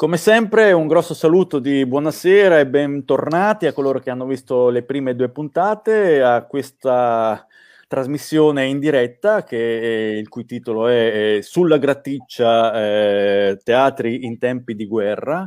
Come sempre un grosso saluto di buonasera e bentornati a coloro che hanno visto le prime due puntate a questa trasmissione in diretta che, il cui titolo è Sulla graticcia eh, teatri in tempi di guerra,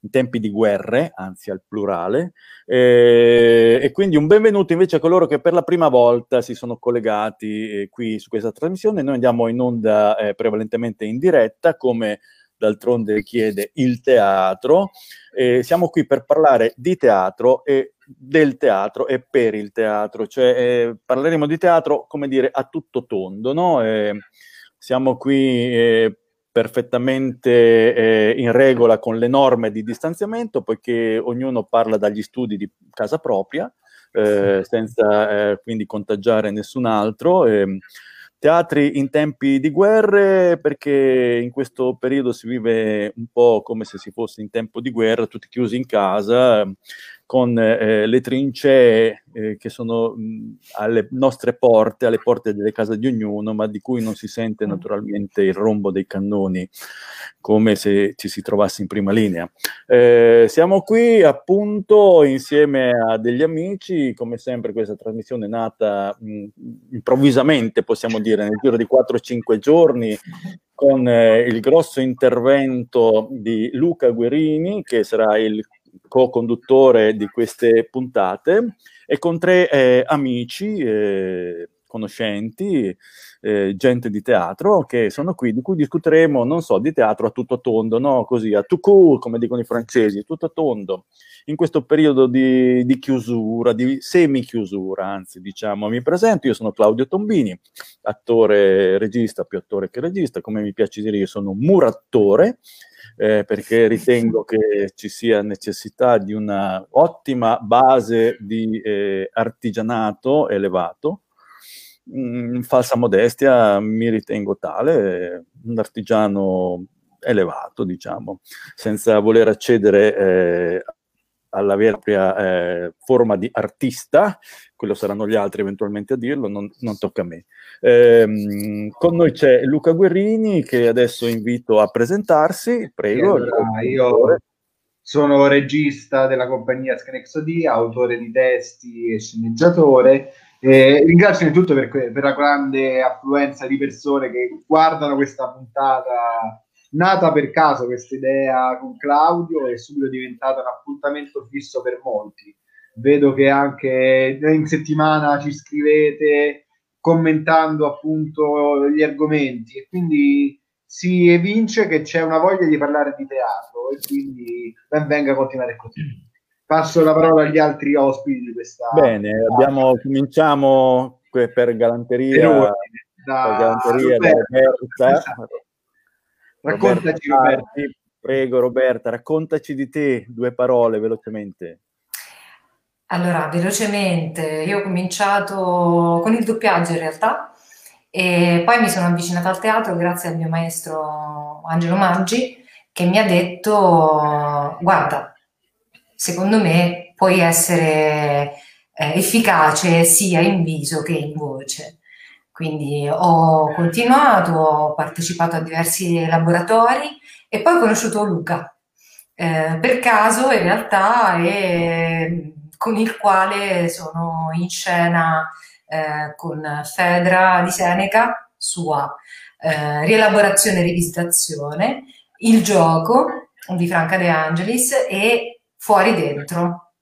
in tempi di guerre, anzi al plurale, eh, e quindi un benvenuto invece a coloro che per la prima volta si sono collegati eh, qui su questa trasmissione. Noi andiamo in onda eh, prevalentemente in diretta come d'altronde chiede il teatro. Eh, siamo qui per parlare di teatro e del teatro e per il teatro, cioè eh, parleremo di teatro come dire a tutto tondo, no? Eh, siamo qui eh, perfettamente eh, in regola con le norme di distanziamento, poiché ognuno parla dagli studi di casa propria, eh, senza quindi contagiare nessun altro. Teatri in tempi di guerre perché in questo periodo si vive un po' come se si fosse in tempo di guerra, tutti chiusi in casa, con eh, le trincee eh, che sono mh, alle nostre porte, alle porte delle case di ognuno, ma di cui non si sente naturalmente il rombo dei cannoni come se ci si trovasse in prima linea. Eh, siamo qui appunto insieme a degli amici, come sempre questa trasmissione è nata mh, improvvisamente, possiamo dire, nel giro di 4-5 giorni con eh, il grosso intervento di Luca Guerini, che sarà il co-conduttore di queste puntate, e con tre eh, amici, eh, conoscenti, eh, gente di teatro che sono qui, di cui discuteremo, non so, di teatro a tutto tondo, no? Così, a tout court, come dicono i francesi, tutto tondo, in questo periodo di, di chiusura, di semi-chiusura, anzi, diciamo. Mi presento, io sono Claudio Tombini, attore, regista, più attore che regista, come mi piace dire, io sono un murattore, eh, perché ritengo che ci sia necessità di una ottima base di eh, artigianato elevato. In falsa modestia mi ritengo tale, un artigiano elevato, diciamo, senza voler accedere eh, alla vera e propria eh, forma di artista, quello saranno gli altri eventualmente a dirlo, non, non tocca a me. Eh, con noi c'è Luca Guerrini che adesso invito a presentarsi, prego. Allora, io sono regista della compagnia Scanexodia, autore di testi e sceneggiatore. Eh, ringrazio innanzututto per, per la grande affluenza di persone che guardano questa puntata nata per caso questa idea con Claudio è subito diventata un appuntamento fisso per molti. Vedo che anche in settimana ci scrivete commentando appunto gli argomenti e quindi si evince che c'è una voglia di parlare di teatro e quindi ben venga a continuare così. Passo la parola agli altri ospiti di questa. Bene, abbiamo, cominciamo per galanteria. Da, per galanteria da Roberta. Esatto. Raccontaci Roberta, Roberta. Prego Roberta, raccontaci di te due parole velocemente. Allora, velocemente, io ho cominciato con il doppiaggio in realtà e poi mi sono avvicinata al teatro grazie al mio maestro Angelo Maggi che mi ha detto guarda, secondo me puoi essere eh, efficace sia in viso che in voce. Quindi ho continuato, ho partecipato a diversi laboratori e poi ho conosciuto Luca, eh, per caso in realtà, e con il quale sono in scena eh, con Fedra di Seneca, sua eh, rielaborazione e rivisitazione, il gioco di Franca De Angelis e Fuori Dentro,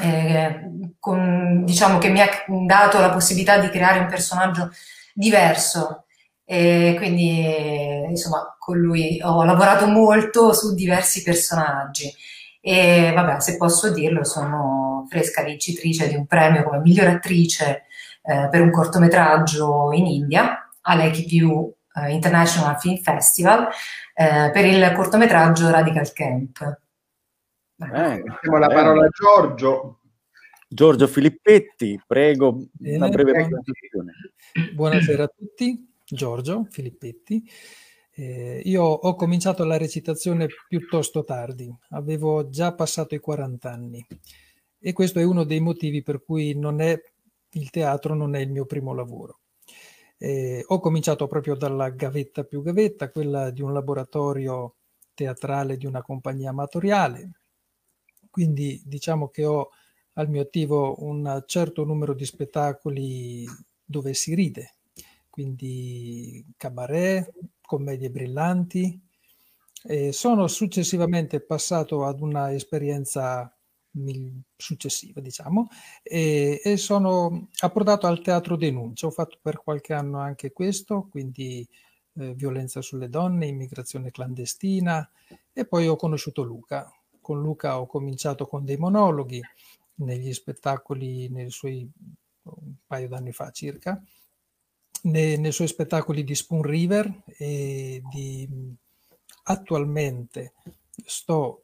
eh, con, diciamo che mi ha dato la possibilità di creare un personaggio diverso. E quindi, insomma, con lui ho lavorato molto su diversi personaggi. E vabbè, se posso dirlo, sono fresca vincitrice di un premio come miglior attrice eh, per un cortometraggio in India all'IKPU eh, International Film Festival eh, per il cortometraggio Radical Camp. Eh, la parola a Giorgio. Giorgio Filippetti, prego una breve presentazione. Buonasera a tutti, Giorgio Filippetti. Eh, io ho cominciato la recitazione piuttosto tardi, avevo già passato i 40 anni e questo è uno dei motivi per cui non è, il teatro non è il mio primo lavoro. Eh, ho cominciato proprio dalla gavetta più gavetta, quella di un laboratorio teatrale di una compagnia amatoriale, quindi diciamo che ho al mio attivo un certo numero di spettacoli dove si ride, quindi cabaret, commedie brillanti. E sono successivamente passato ad una esperienza successiva, diciamo, e, e, sono approdato al teatro denuncia. Ho fatto per qualche anno anche questo, quindi eh, violenza sulle donne, immigrazione clandestina, e poi ho conosciuto Luca. Con Luca ho cominciato con dei monologhi negli spettacoli, nei suoi un paio d'anni fa circa, nei, nei suoi spettacoli di Spoon River e di, attualmente sto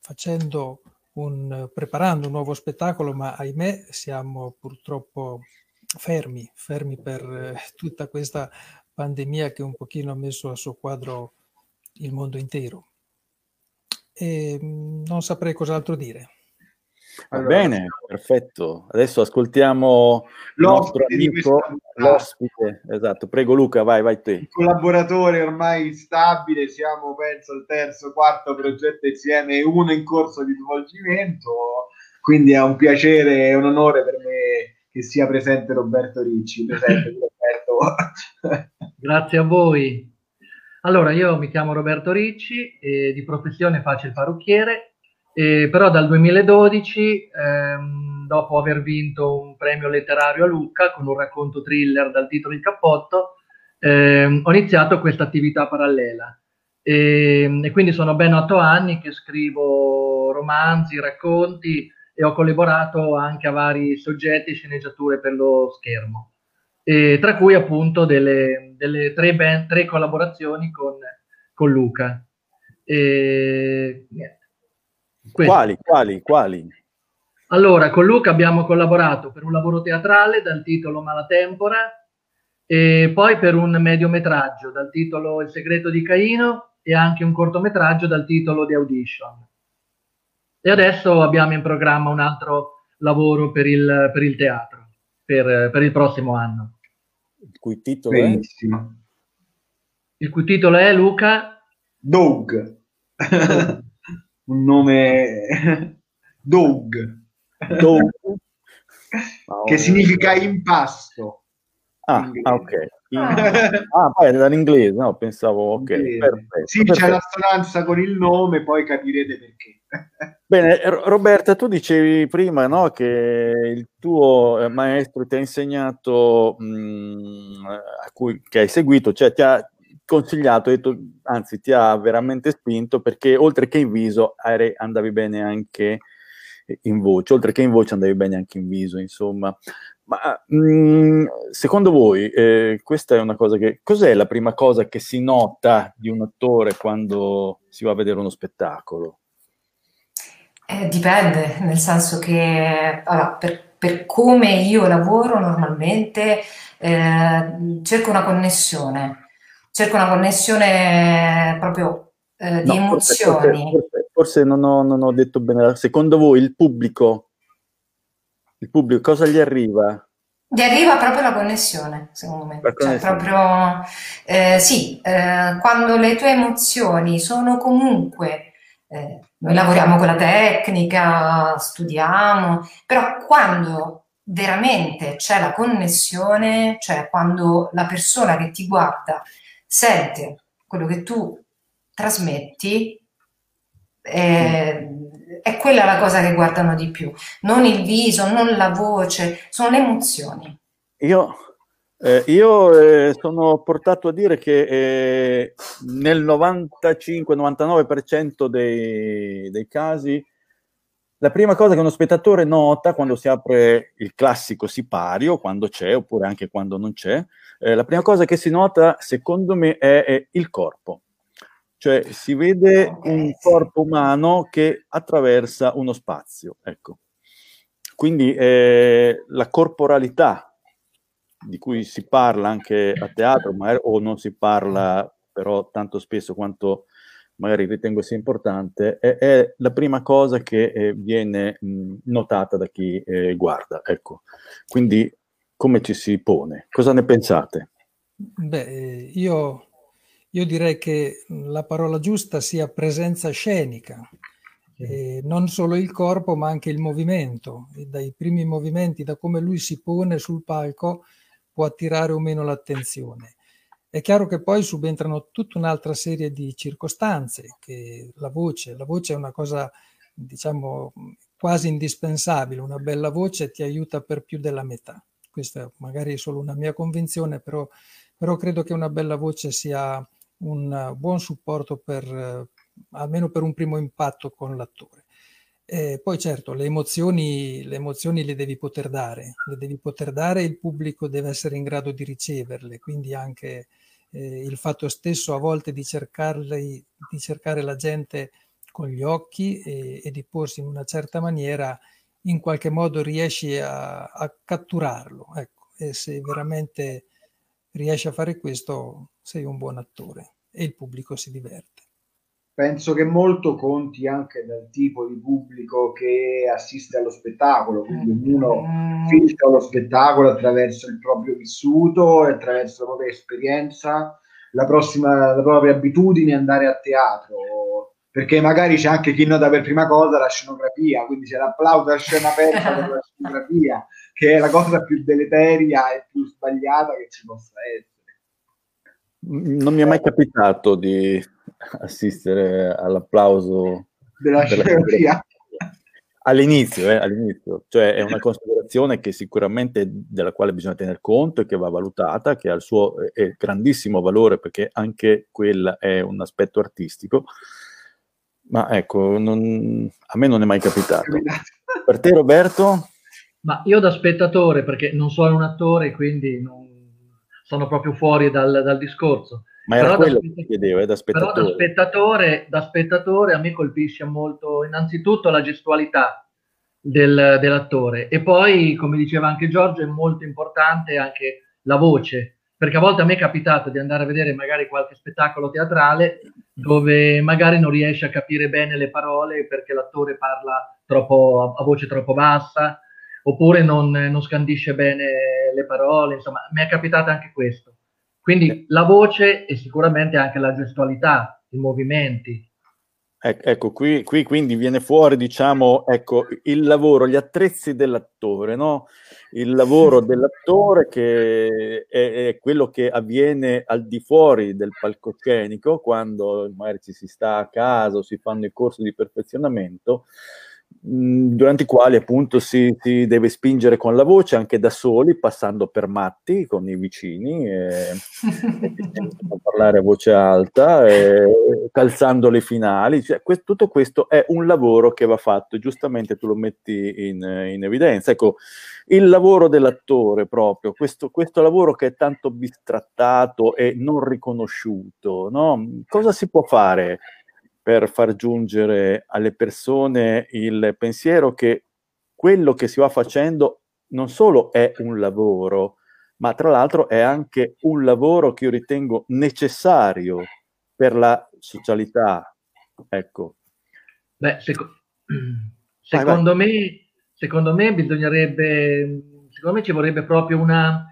facendo un, preparando un nuovo spettacolo, ma ahimè siamo purtroppo fermi, fermi per eh, tutta questa pandemia che un pochino ha messo a suo quadro il mondo intero. E non saprei cos'altro dire. Va allora, bene, perfetto. Adesso ascoltiamo il nostro amico, l'ospite. Esatto, prego Luca, vai, vai te. Il collaboratore ormai stabile, siamo penso al terzo, quarto progetto insieme e uno in corso di svolgimento, quindi è un piacere e un onore per me che sia presente Roberto Ricci. Presente Roberto. Grazie a voi. Allora, io mi chiamo Roberto Ricci e di professione faccio il parrucchiere e però dal 2012, ehm, dopo aver vinto un premio letterario a Lucca con un racconto thriller dal titolo Il cappotto, ehm, ho iniziato questa attività parallela. E, e, quindi sono ben otto anni che scrivo romanzi, racconti e ho collaborato anche a vari soggetti e sceneggiature per lo schermo, e, tra cui appunto delle, delle tre, ben, tre, collaborazioni con, con Luca. E. Quali, quali, quali? Allora, con Luca abbiamo collaborato per un lavoro teatrale dal titolo Malatempora e poi per un mediometraggio dal titolo Il segreto di Caino e anche un cortometraggio dal titolo The Audition. E adesso abbiamo in programma un altro lavoro per il, per il teatro, per, per, il prossimo anno. Il cui titolo Benissimo. è? Il cui titolo è Luca? Doug. un nome Dog, Dog. che significa impasto. Ah, ah ok. In... ah, poi era l'inglese, no? Pensavo, ok. Perfetto, sì, perfetto. c'è l'assonanza con il nome, poi capirete perché. Bene, Roberta, tu dicevi prima no, che il tuo eh, maestro ti ha insegnato, mh, mm, a cui, che hai seguito, cioè ti ha consigliato, detto, anzi ti ha veramente spinto perché oltre che in viso andavi bene anche in voce, oltre che in voce andavi bene anche in viso, insomma. Ma mh, mm, secondo voi eh, questa è una cosa che... Cos'è la prima cosa che si nota di un attore quando si va a vedere uno spettacolo? Eh, dipende, nel senso che allora, per, per, come io lavoro normalmente eh, cerco una connessione cerco una connessione proprio eh, di no, emozioni. Forse, forse, forse non, ho, non, ho, detto bene. Secondo voi il pubblico, il pubblico cosa gli arriva? Gli arriva proprio la connessione, secondo me. Connessione. Cioè, proprio, eh, sì, eh, quando le tue emozioni sono comunque, eh, noi lavoriamo con la tecnica, studiamo, però quando veramente c'è la connessione, cioè quando la persona che ti guarda sente quello che tu trasmetti, è, è quella la cosa che guardano di più, non il viso, non la voce, sono le emozioni. Io, eh, io eh, sono portato a dire che eh, nel 95-99% dei, dei casi la prima cosa che uno spettatore nota quando si apre il classico sipario, quando c'è oppure anche quando non c'è, eh, la prima cosa che si nota, secondo me, è, è il corpo. Cioè si vede un corpo umano che attraversa uno spazio. Ecco. Quindi eh, la corporalità di cui si parla anche a teatro, ma, o non si parla però tanto spesso quanto magari ritengo sia importante, è, è la prima cosa che eh, viene mh, notata da chi eh, guarda. Ecco. Quindi come ci si pone? Cosa ne pensate? Beh, io, io direi che la parola giusta sia presenza scenica, eh, non solo il corpo ma anche il movimento, e dai primi movimenti, da come lui si pone sul palco può attirare o meno l'attenzione. È chiaro che poi subentrano tutta un'altra serie di circostanze, che la voce, la voce è una cosa diciamo quasi indispensabile, una bella voce ti aiuta per più della metà. Questa magari è solo una mia convinzione, però, però credo che una bella voce sia un buon supporto per almeno per un primo impatto con l'attore. Eh, poi certo, le emozioni, le emozioni le devi poter dare, le devi poter dare e il pubblico deve essere in grado di riceverle, quindi anche eh, il fatto stesso a volte di, di cercare la gente con gli occhi e, e, di porsi in una certa maniera, in qualche modo riesci a, a catturarlo. Ecco, e se veramente riesci a fare questo, sei un buon attore e il pubblico si diverte penso che molto conti anche dal tipo di pubblico che assiste allo spettacolo, quindi ognuno mm. filtra lo spettacolo attraverso il proprio vissuto e attraverso la propria esperienza, la, prossima, la propria abitudine andare a teatro, perché magari c'è anche chi nota per prima cosa la scenografia, quindi c'è l'applauso a scena aperta per la scenografia, che è la cosa più deleteria e più sbagliata che ci possa essere. Non mi è mai capitato di assistere all'applauso della scenografia. All'inizio, eh, all'inizio, cioè è una considerazione che sicuramente della quale bisogna tener conto e che va valutata, che ha il suo eh, grandissimo valore perché anche quella è un aspetto artistico, ma ecco, non, a me non è mai capitato. Per te Roberto? Ma io da spettatore, perché non sono un attore, quindi non, sono proprio fuori dal, dal discorso, ma era quello che chiedevo, eh, da spettatore. Però da spettatore, da spettatore a me colpisce molto innanzitutto la gestualità del, dell'attore e poi, come diceva anche Giorgio, è molto importante anche la voce, perché a volte a me è capitato di andare a vedere magari qualche spettacolo teatrale dove magari non riesce a capire bene le parole perché l'attore parla troppo, a voce troppo bassa oppure non, non scandisce bene le parole, insomma, mi è capitato anche questo. Quindi la voce e sicuramente anche la gestualità, i movimenti. Ecco, qui, qui, quindi viene fuori, diciamo, ecco, il lavoro, gli attrezzi dell'attore, no? Il lavoro dell'attore che è, è, quello che avviene al di fuori del palcoscenico, quando magari ci si sta a casa o si fanno i corsi di perfezionamento, durante i quali appunto si, si, deve spingere con la voce anche da soli, passando per matti con i vicini, e, e parlare a voce alta, calzando le finali. Cioè, questo, tutto questo è un lavoro che va fatto, giustamente tu lo metti in, in evidenza. Ecco, il lavoro dell'attore proprio, questo, questo, lavoro che è tanto bistrattato e non riconosciuto, no? cosa si può fare? Per far giungere alle persone il pensiero che quello che si va facendo non solo è un lavoro, ma tra l'altro è anche un lavoro che io ritengo necessario per la socialità. Ecco. Beh, seco- secondo, vai, vai. Me, secondo me bisognerebbe, secondo me ci vorrebbe proprio una,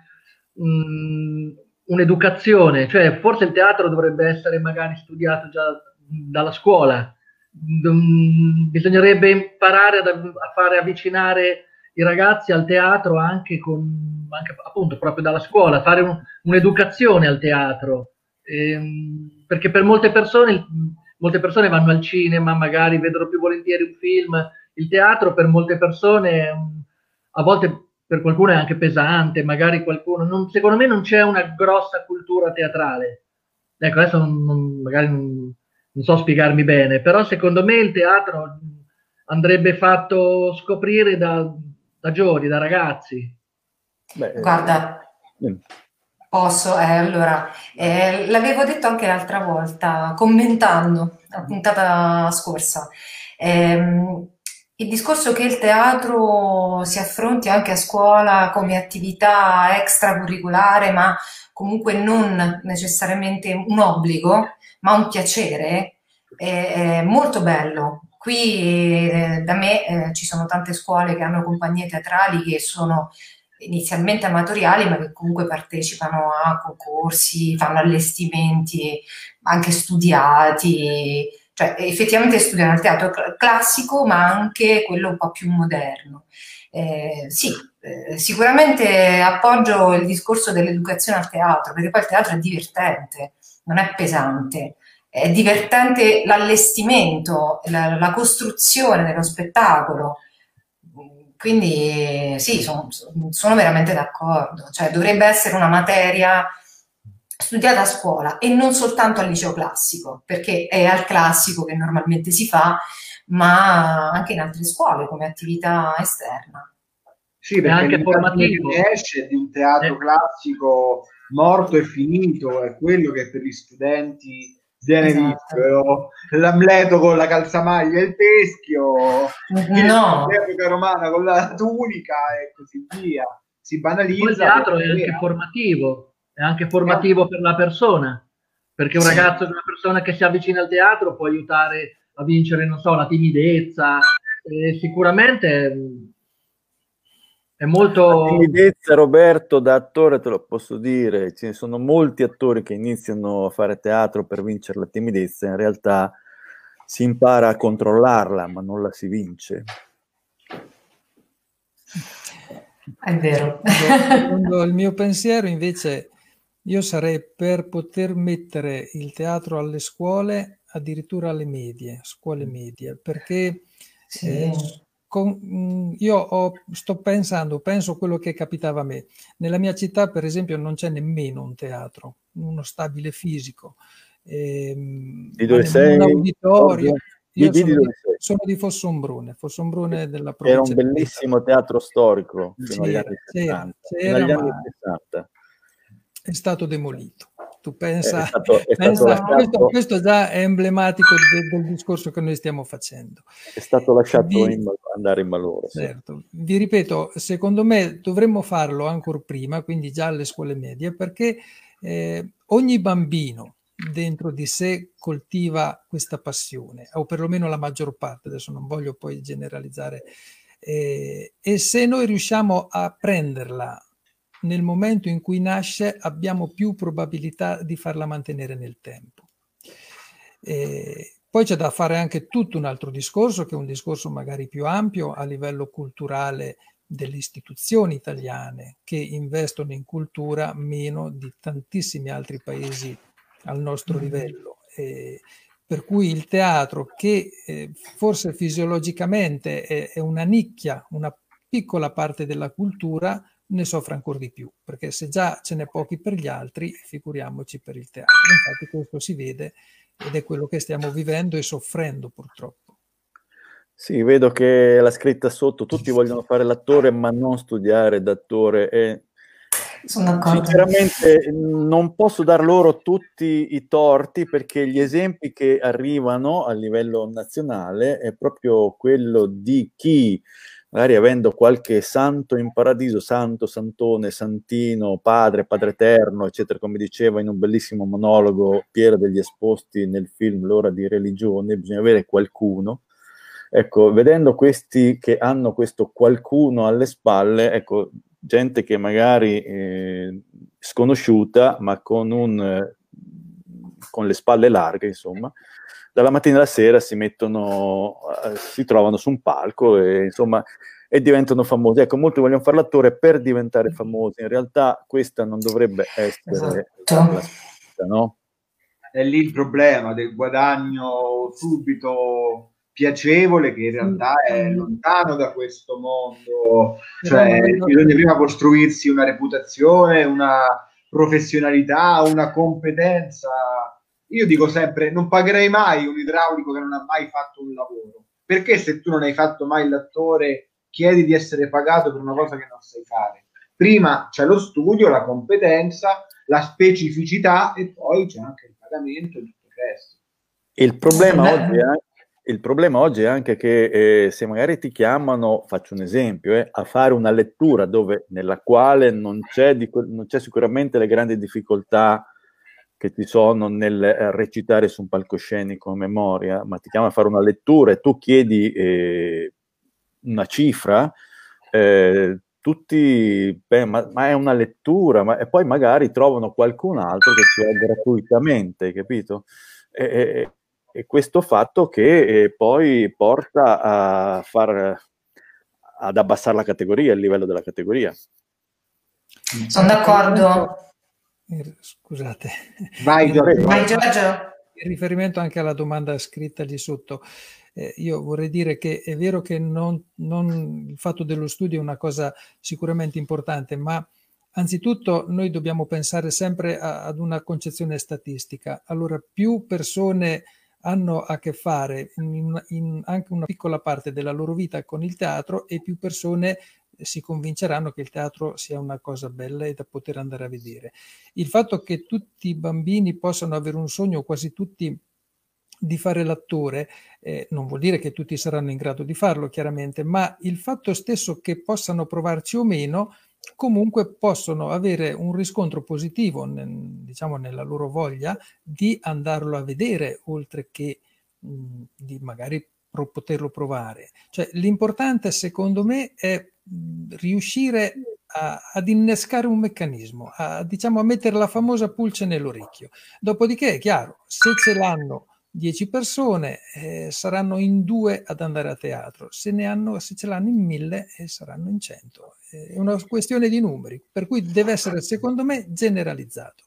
um, un'educazione, cioè forse il teatro dovrebbe essere magari studiato già dalla scuola. Bisognerebbe imparare a fare avvicinare i ragazzi al teatro anche, con, anche appunto proprio dalla scuola, fare un, un'educazione al teatro, ehm, perché per molte persone, molte persone vanno al cinema, magari vedono più volentieri un film, il teatro per molte persone a volte per qualcuno è anche pesante, magari qualcuno, non, secondo me non c'è una grossa cultura teatrale. Ecco, adesso non, magari non, non so spiegarmi bene, però secondo me il teatro andrebbe fatto scoprire da, da giovani, da ragazzi. Beh, Guarda, eh. posso, eh, allora, eh, l'avevo detto anche l'altra volta, commentando la puntata scorsa. Eh, il discorso che il teatro si affronti anche a scuola come attività extracurriculare, ma comunque non necessariamente un obbligo, ma un piacere, è molto bello. Qui eh, da me eh, ci sono tante scuole che hanno compagnie teatrali che sono inizialmente amatoriali, ma che comunque partecipano a concorsi, fanno allestimenti anche studiati, cioè effettivamente studiano il teatro classico, ma anche quello un po' più moderno. Eh, sì, eh, sicuramente appoggio il discorso dell'educazione al teatro, perché poi il teatro è divertente, non è pesante. È divertente l'allestimento, la, la costruzione dello spettacolo. Quindi sì, sono, sono veramente d'accordo. Cioè, dovrebbe essere una materia studiata a scuola e non soltanto al liceo classico, perché è al classico che normalmente si fa, ma anche in altre scuole come attività esterna. Sì, perché anche formativo. esce di un teatro eh. classico morto e finito, è quello che per gli studenti viene esatto. visto, l'Amleto con la calzamaglia e il teschio, no. l'epoca romana con la tunica e così via. Si banalizza. Il teatro è anche formativo, è anche formativo eh. per la persona, perché un sì. ragazzo, una persona che si avvicina al teatro può aiutare a vincere, non so, la timidezza, e sicuramente è molto... La timidezza, Roberto, da attore te lo posso dire, ci sono molti attori che iniziano a fare teatro per vincere la timidezza, in realtà si impara a controllarla, ma non la si vince. È vero. Secondo il mio pensiero, invece, io sarei per poter mettere il teatro alle scuole, addirittura alle medie, scuole medie, perché sì. eh, con, mm, io ho, sto pensando, penso quello che capitava a me. Nella mia città, per esempio, non c'è nemmeno un teatro, uno stabile fisico. Ehm, di dove sei? Un auditorio. Io di, sono, di, sono, di Fossombrone, Fossombrone della provincia. Era un bellissimo teatro storico fino agli anni 60. C'era, c'era, anni 60. È stato demolito. Tu pensa, è stato, è pensa stato questo, questo, già è emblematico de, del discorso che noi stiamo facendo. È stato lasciato Vi, in, andare in malore. Certo. Sì. Vi ripeto, secondo me dovremmo farlo ancora prima, quindi già alle scuole medie, perché eh, ogni bambino dentro di sé coltiva questa passione, o perlomeno la maggior parte, adesso non voglio poi generalizzare, eh, e se noi riusciamo a prenderla nel momento in cui nasce abbiamo più probabilità di farla mantenere nel tempo. E poi c'è da fare anche tutto un altro discorso, che è un discorso magari più ampio a livello culturale delle istituzioni italiane, che investono in cultura meno di tantissimi altri paesi al nostro mm. livello. E per cui il teatro, che eh, forse fisiologicamente è, è una nicchia, una piccola parte della cultura, ne soffre ancora di più, perché se già ce n'è pochi per gli altri, figuriamoci per il teatro. Infatti questo si vede ed è quello che stiamo vivendo e soffrendo purtroppo. Sì, vedo che la scritta sotto, tutti vogliono fare l'attore ma non studiare d'attore e Sinceramente non posso dar loro tutti i torti perché gli esempi che arrivano a livello nazionale è proprio quello di chi magari avendo qualche santo in paradiso, santo, santone, santino, padre, padre eterno, eccetera, come diceva in un bellissimo monologo Piero degli Esposti nel film L'ora di religione, bisogna avere qualcuno. Ecco, vedendo questi che hanno questo qualcuno alle spalle, ecco, gente che magari eh, sconosciuta, ma con, un, eh, con le spalle larghe, insomma, dalla mattina alla sera si mettono, uh, si trovano su un palco e insomma e diventano famosi. Ecco, molti vogliono fare l'attore per diventare famosi, in realtà questa non dovrebbe essere esatto. la sfida, no? È lì il problema del guadagno subito piacevole che in realtà è lontano da questo mondo, cioè bisogna prima costruirsi una reputazione, una professionalità, una competenza io dico sempre, non pagherei mai un idraulico che non ha mai fatto un lavoro. Perché se tu non hai fatto mai l'attore, chiedi di essere pagato per una cosa che non sai fare? Prima c'è lo studio, la competenza, la specificità e poi c'è anche il pagamento e tutto il resto. Il problema, oggi, è, il problema oggi è anche che eh, se magari ti chiamano, faccio un esempio, eh, a fare una lettura dove, nella quale non c'è, di, non c'è sicuramente le grandi difficoltà che ci sono nel eh, recitare su un palcoscenico a memoria, ma ti chiama a fare una lettura e tu chiedi eh, una cifra, eh, tutti, beh, ma, ma, è una lettura, ma, e poi magari trovano qualcun altro che ci è gratuitamente, capito? E, e, e questo fatto che eh, poi porta a far, ad abbassare la categoria, il livello della categoria. Sono d'accordo. Scusate. Vai Giorgio. Vai Giorgio. In riferimento anche alla domanda scritta lì sotto, eh, io vorrei dire che è vero che non, non, il fatto dello studio è una cosa sicuramente importante, ma anzitutto noi dobbiamo pensare sempre a, ad una concezione statistica. Allora, più persone hanno a che fare in, in anche una piccola parte della loro vita con il teatro e più persone si convinceranno che il teatro sia una cosa bella e da poter andare a vedere. Il fatto che tutti i bambini possano avere un sogno, quasi tutti, di fare l'attore, eh, non vuol dire che tutti saranno in grado di farlo, chiaramente, ma il fatto stesso che possano provarci o meno, comunque possono avere un riscontro positivo, diciamo, nella loro voglia di andarlo a vedere, oltre che mh, di magari pro- poterlo provare. Cioè, l'importante, secondo me, è riuscire a, ad innescare un meccanismo, a, diciamo, a mettere la famosa pulce nell'orecchio. Dopodiché è chiaro, se ce l'hanno 10 persone, eh, saranno in due ad andare a teatro, se, ne hanno, se ce l'hanno in mille, eh, saranno in cento. È una questione di numeri, per cui deve essere, secondo me, generalizzato.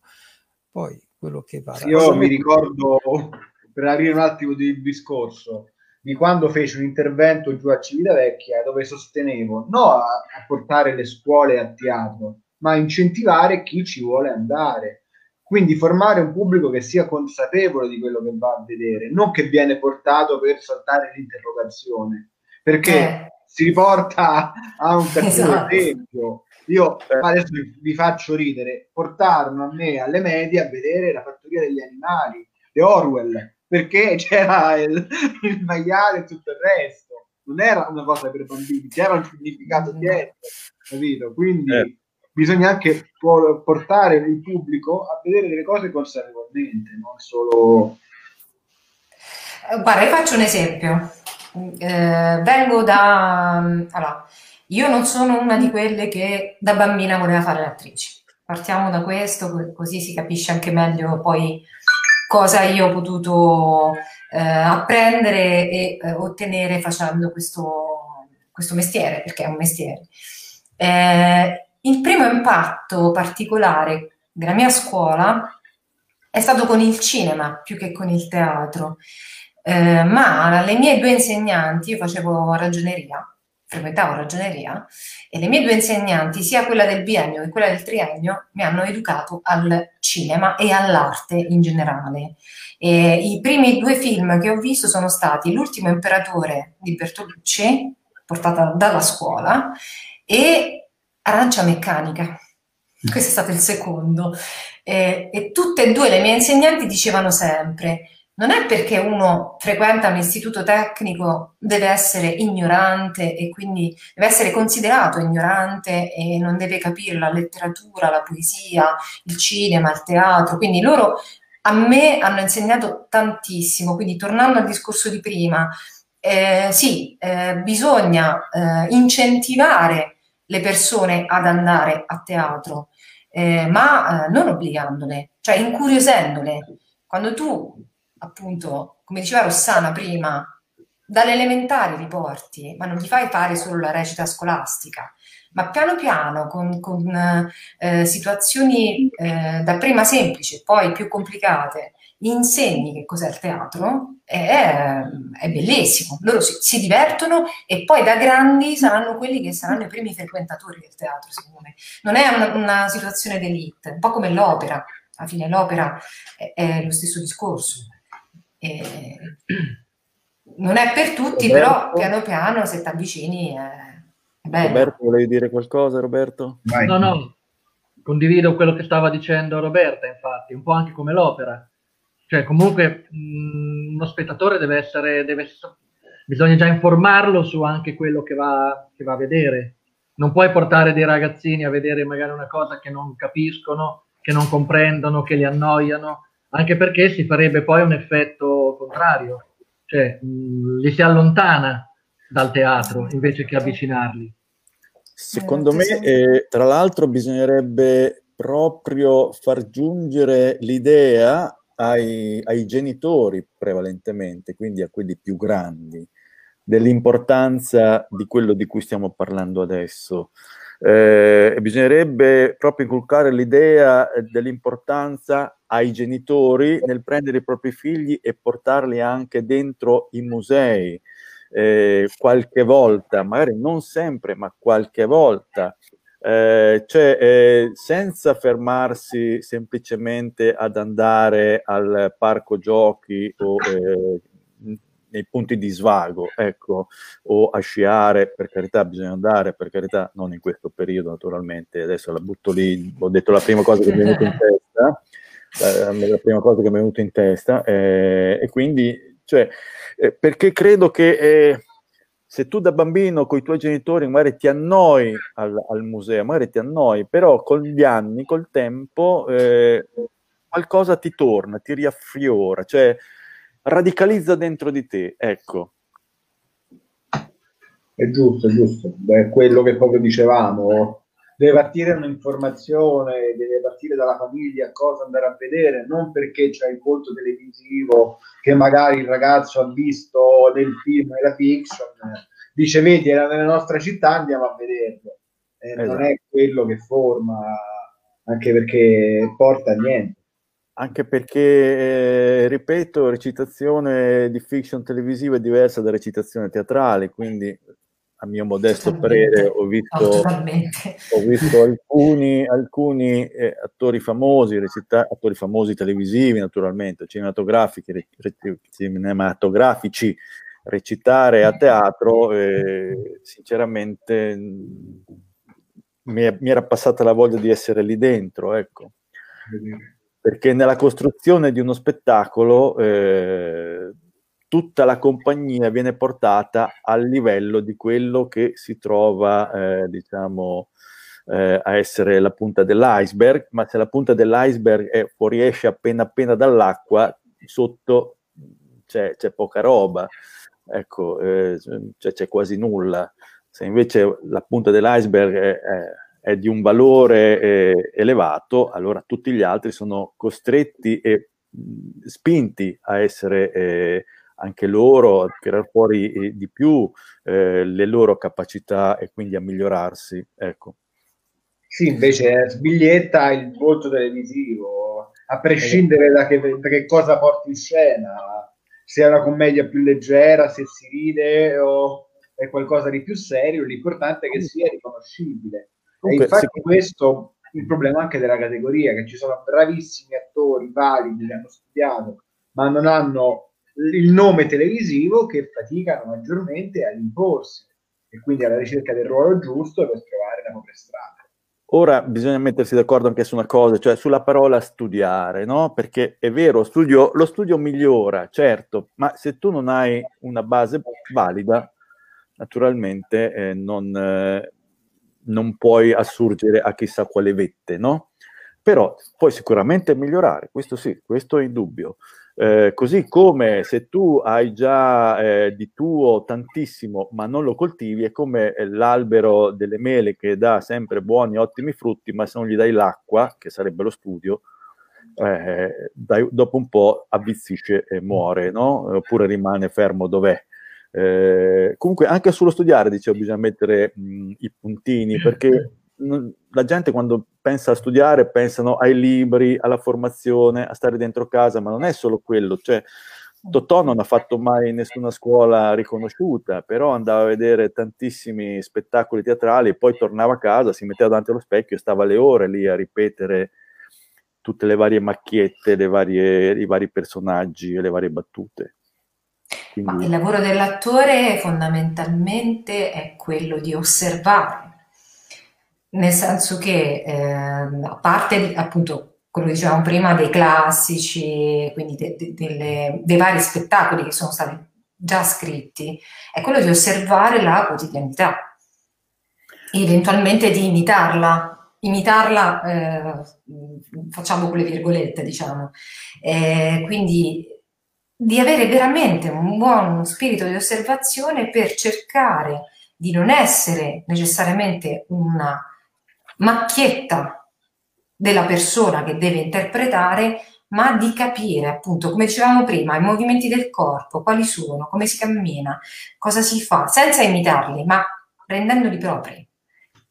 Poi quello che va. Io mi ricordo, per aprire un attimo di discorso, di quando feci un intervento giù a Civitavecchia dove sostenevo no a, a portare le scuole a teatro, ma a incentivare chi ci vuole andare. Quindi formare un pubblico che sia consapevole di quello che va a vedere, non che viene portato per saltare l'interrogazione, perché eh. si riporta a un cattivo esatto. esempio. Io eh. adesso vi faccio ridere, portarono a me alle medie a vedere la fattoria degli animali, di Orwell, perché c'era il, il maiale e tutto il resto. Non era una cosa per bambini, c'era un significato dietro, capito? Quindi eh. bisogna anche portare il pubblico a vedere delle cose consapevolmente, non solo... Eh, guarda, io faccio un esempio. Eh, vengo da... Allora, io non sono una di quelle che da bambina voleva fare l'attrice. Partiamo da questo, così si capisce anche meglio poi cosa io ho potuto eh, apprendere e eh, ottenere facendo questo, questo, mestiere, perché è un mestiere. Eh, il primo impatto particolare della mia scuola è stato con il cinema più che con il teatro, eh, ma le mie due insegnanti, io facevo ragioneria, frequentavo ragioneria e le mie due insegnanti, sia quella del biennio che quella del triennio, mi hanno educato al cinema e all'arte in generale. E I primi due film che ho visto sono stati L'ultimo imperatore di Bertolucci, portata dalla scuola, e Arancia meccanica. Questo è stato il secondo. E, e tutte e due le mie insegnanti dicevano sempre non è perché uno frequenta un istituto tecnico deve essere ignorante e quindi deve essere considerato ignorante e non deve capire la letteratura, la poesia, il cinema, il teatro. Quindi loro a me hanno insegnato tantissimo. Quindi tornando al discorso di prima, eh, sì, eh, bisogna eh, incentivare le persone ad andare a teatro, eh, ma eh, non obbligandole, cioè incuriosendole. Quando tu appunto, come diceva Rossana prima, dalle elementari riporti, ma non gli fai fare solo la recita scolastica, ma piano piano, con, con eh, situazioni eh, da prima semplici e poi più complicate, insegni che cos'è il teatro, è, è bellissimo. Loro si, si, divertono e poi da grandi saranno quelli che saranno i primi frequentatori del teatro, secondo me. Non è una, una situazione d'elite, un po' come l'opera. Alla fine l'opera è, è lo stesso discorso eh, non è per tutti, Roberto. però piano piano se ti avvicini è, è bello. Roberto, volevi dire qualcosa, Roberto? Vai. No, no, condivido quello che stava dicendo Roberta, infatti, un po' anche come l'opera. Cioè, comunque, mh, uno spettatore deve essere, deve, bisogna già informarlo su anche quello che va, che va a vedere. Non puoi portare dei ragazzini a vedere magari una cosa che non capiscono, che non comprendono, che li annoiano anche perché si farebbe poi un effetto contrario, cioè mh, li si allontana dal teatro invece che avvicinarli. Secondo me, eh, tra l'altro, bisognerebbe proprio far giungere l'idea ai, ai, genitori prevalentemente, quindi a quelli più grandi, dell'importanza di quello di cui stiamo parlando adesso. Eh, bisognerebbe proprio inculcare l'idea dell'importanza ai genitori nel prendere i propri figli e portarli anche dentro i musei, eh, qualche volta, magari non sempre, ma qualche volta, eh, cioè eh, senza fermarsi semplicemente ad andare al parco giochi o eh, nei punti di svago, ecco, o a sciare, per carità bisogna andare, per carità non in questo periodo naturalmente, adesso la butto lì, ho detto la prima cosa che mi è venuta in testa, la, la prima cosa che mi è venuta in testa, eh, e quindi, cioè, eh, perché credo che eh, se tu da bambino con i tuoi genitori magari ti annoi al, al, museo, magari ti annoi, però con gli anni, col tempo, eh, qualcosa ti torna, ti riaffiora, cioè radicalizza dentro di te, ecco. È giusto, è giusto, è quello che proprio dicevamo, deve partire un'informazione, deve partire dalla famiglia cosa andare a vedere, non perché c'è il volto televisivo che magari il ragazzo ha visto nel film, nella fiction, dice vedi era nella nostra città, andiamo a vederlo. Eh, esatto. Non è quello che forma, anche perché porta a niente. Anche perché, eh, ripeto, recitazione di fiction televisiva è diversa da recitazione teatrale, quindi a mio modesto parere ho visto, ho visto alcuni, alcuni eh, attori famosi, recita- attori famosi televisivi naturalmente, cinematografici, re- cinematografici recitare a teatro, eh, sinceramente mi, è, mi, era passata la voglia di essere lì dentro, ecco. Perché nella costruzione di uno spettacolo eh, tutta la compagnia viene portata al livello di quello che si trova, eh, diciamo, eh, a essere la punta dell'iceberg, ma se la punta dell'iceberg è, fuoriesce appena appena dall'acqua, sotto c'è, c'è poca roba, ecco, eh, cioè c'è quasi nulla. Se invece la punta dell'iceberg è, è, è di un valore eh, elevato, allora tutti gli altri sono costretti e mh, spinti a essere eh, anche loro a tirare fuori eh, di più eh, le loro capacità e quindi a migliorarsi. Ecco. Sì, invece sbiglietta il volto televisivo, a prescindere da che, da che, cosa porti in scena, se è una commedia più leggera, se si ride o è qualcosa di più serio, l'importante è che sia riconoscibile. Comunque, e infatti sì. questo è il problema anche della categoria, che ci sono bravissimi attori validi che hanno studiato, ma non hanno il nome televisivo che faticano maggiormente ad imporsi e quindi alla ricerca del ruolo giusto per trovare la propria strada. Ora bisogna mettersi d'accordo anche su una cosa, cioè sulla parola studiare, no? Perché è vero, studio, lo studio migliora, certo, ma se tu non hai una base valida, naturalmente eh, non, eh, non puoi assurgere a chissà quale vette, no? Però puoi sicuramente migliorare, questo sì, questo è indubbio. Eh, così come se tu hai già eh, di tuo tantissimo ma non lo coltivi, è come eh, l'albero delle mele che dà sempre buoni, ottimi frutti, ma se non gli dai l'acqua, che sarebbe lo studio, eh, dai, dopo un po' avvizzisce e muore, no? oppure rimane fermo dov'è. Eh, comunque anche sullo studiare, dicevo, bisogna mettere mh, i puntini perché la gente quando pensa a studiare pensano ai libri, alla formazione, a stare dentro casa, ma non è solo quello, cioè Totò non ha fatto mai nessuna scuola riconosciuta, però andava a vedere tantissimi spettacoli teatrali e poi tornava a casa, si metteva davanti allo specchio e stava le ore lì a ripetere tutte le varie macchiette, le varie, i vari personaggi e le varie battute. Quindi... il lavoro dell'attore fondamentalmente è quello di osservare nel senso che eh, a parte appunto quello che dicevamo prima dei classici, quindi de, de, delle, dei vari spettacoli che sono stati già scritti, è quello di osservare la quotidianità, eventualmente di imitarla, imitarla, eh, facciamo quelle virgolette, diciamo, eh, quindi di avere veramente un buon spirito di osservazione per cercare di non essere necessariamente una macchietta della persona che deve interpretare, ma di capire appunto, come dicevamo prima, i movimenti del corpo, quali sono, come si cammina, cosa si fa, senza imitarli, ma rendendoli propri.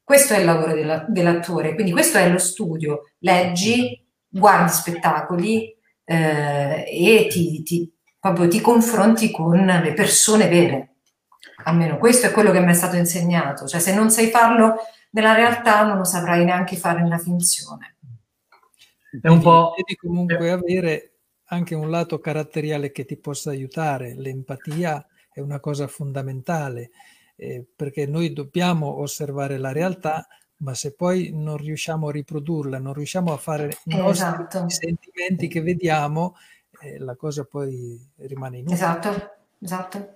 Questo è il lavoro della, dell'attore, quindi questo è lo studio. Leggi, guardi spettacoli eh, e ti, ti, proprio ti confronti con le persone vere. Almeno questo è quello che mi è stato insegnato. Cioè, se non sai farlo nella realtà, non lo saprai neanche fare nella finzione. È un po'. Devi comunque avere anche un lato caratteriale che ti possa aiutare. L'empatia è una cosa fondamentale eh, perché noi dobbiamo osservare la realtà, ma se poi non riusciamo a riprodurla, non riusciamo a fare i esatto. sentimenti che vediamo, eh, la cosa poi rimane inutile. Esatto, esatto.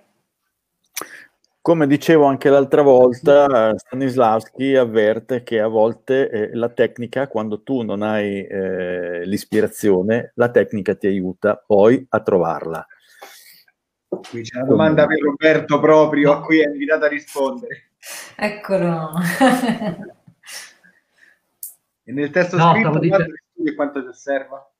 Come dicevo anche l'altra volta, Stanislavski avverte che a volte eh, la tecnica, quando tu non hai eh, l'ispirazione, la tecnica ti aiuta poi a trovarla. Qui c'è una domanda per Roberto proprio, a cui è invitato a rispondere. Eccolo. e nel testo no, scritto quanto dicendo... quanto ti osserva?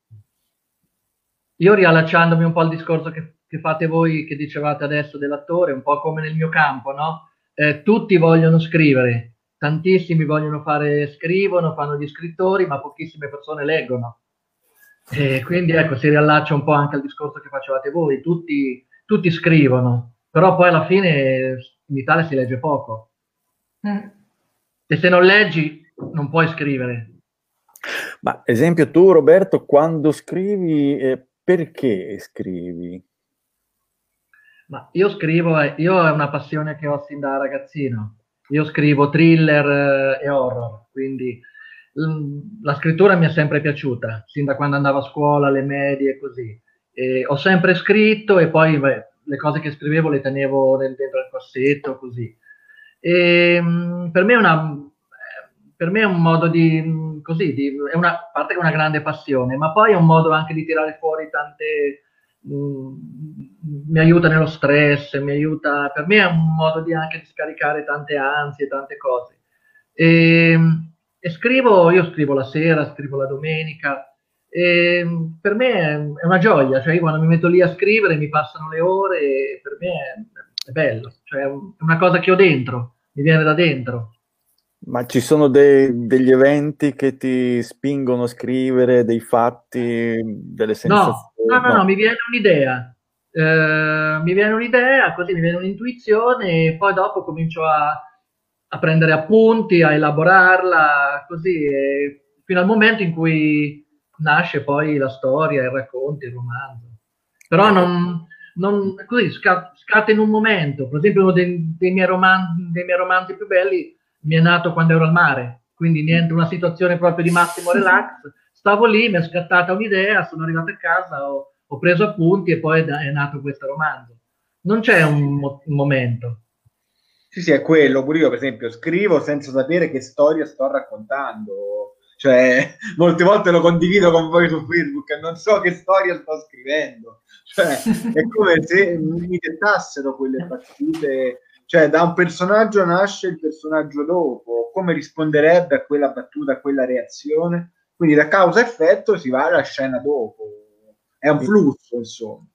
Io riallacciandomi un po' al discorso che, che, fate voi, che dicevate adesso dell'attore, un po' come nel mio campo, no? Eh, tutti vogliono scrivere, tantissimi vogliono fare, scrivono, fanno gli scrittori, ma pochissime persone leggono. E quindi ecco, si riallaccia un po' anche al discorso che facevate voi, tutti tutti scrivono, però poi alla fine in Italia si legge poco. Mm. E se non leggi non puoi scrivere. Ma esempio tu Roberto, quando scrivi, eh, perché scrivi? Ma io scrivo, eh, io è una passione che ho sin da ragazzino. Io scrivo thriller eh, e horror, quindi la scrittura mi è sempre piaciuta, sin da quando andavo a scuola, alle medie e così. Ho sempre scritto e poi beh, le cose che scrivevo le tenevo dentro il cassetto, così. E, mh, per, me è una, per me è un modo di, così, di, è una a parte che è una grande passione, ma poi è un modo anche di tirare fuori tante, mh, mi aiuta nello stress, mi aiuta, per me è un modo di anche di scaricare tante ansie, tante cose. E, e scrivo, io scrivo la sera, scrivo la domenica, e ehm, per me è una gioia, cioè io quando mi metto lì a scrivere mi passano le ore e per me è, è bello, cioè è una cosa che ho dentro, mi viene da dentro. Ma ci sono dei, degli eventi che ti spingono a scrivere, dei fatti, delle sensazioni? No, no, no, no mi viene un'idea. Eh, mi viene un'idea, così mi viene un'intuizione e poi dopo comincio a, a prendere appunti, a elaborarla, così, fino al momento in cui nasce poi la storia, il racconto, il romanzo. Però non, non così scatta in un momento. Per esempio, uno dei, dei, miei romanzi, dei miei romanzi più belli mi è nato quando ero al mare, quindi niente, una situazione proprio di massimo relax. Stavo lì, mi è scattata un'idea, sono arrivato a casa, ho, ho preso appunti e poi è nato questo romanzo. Non c'è un, un momento. Sì, sì, è quello. Pure io, per esempio, scrivo senza sapere che storia sto raccontando cioè, molte volte lo condivido con voi su Facebook e non so che storia sto scrivendo. Cioè, è come se mi dettassero quelle battute. Cioè, da un personaggio nasce il personaggio dopo, come risponderebbe a quella battuta, a quella reazione. Quindi da causa-effetto si va alla scena dopo. È un flusso, insomma.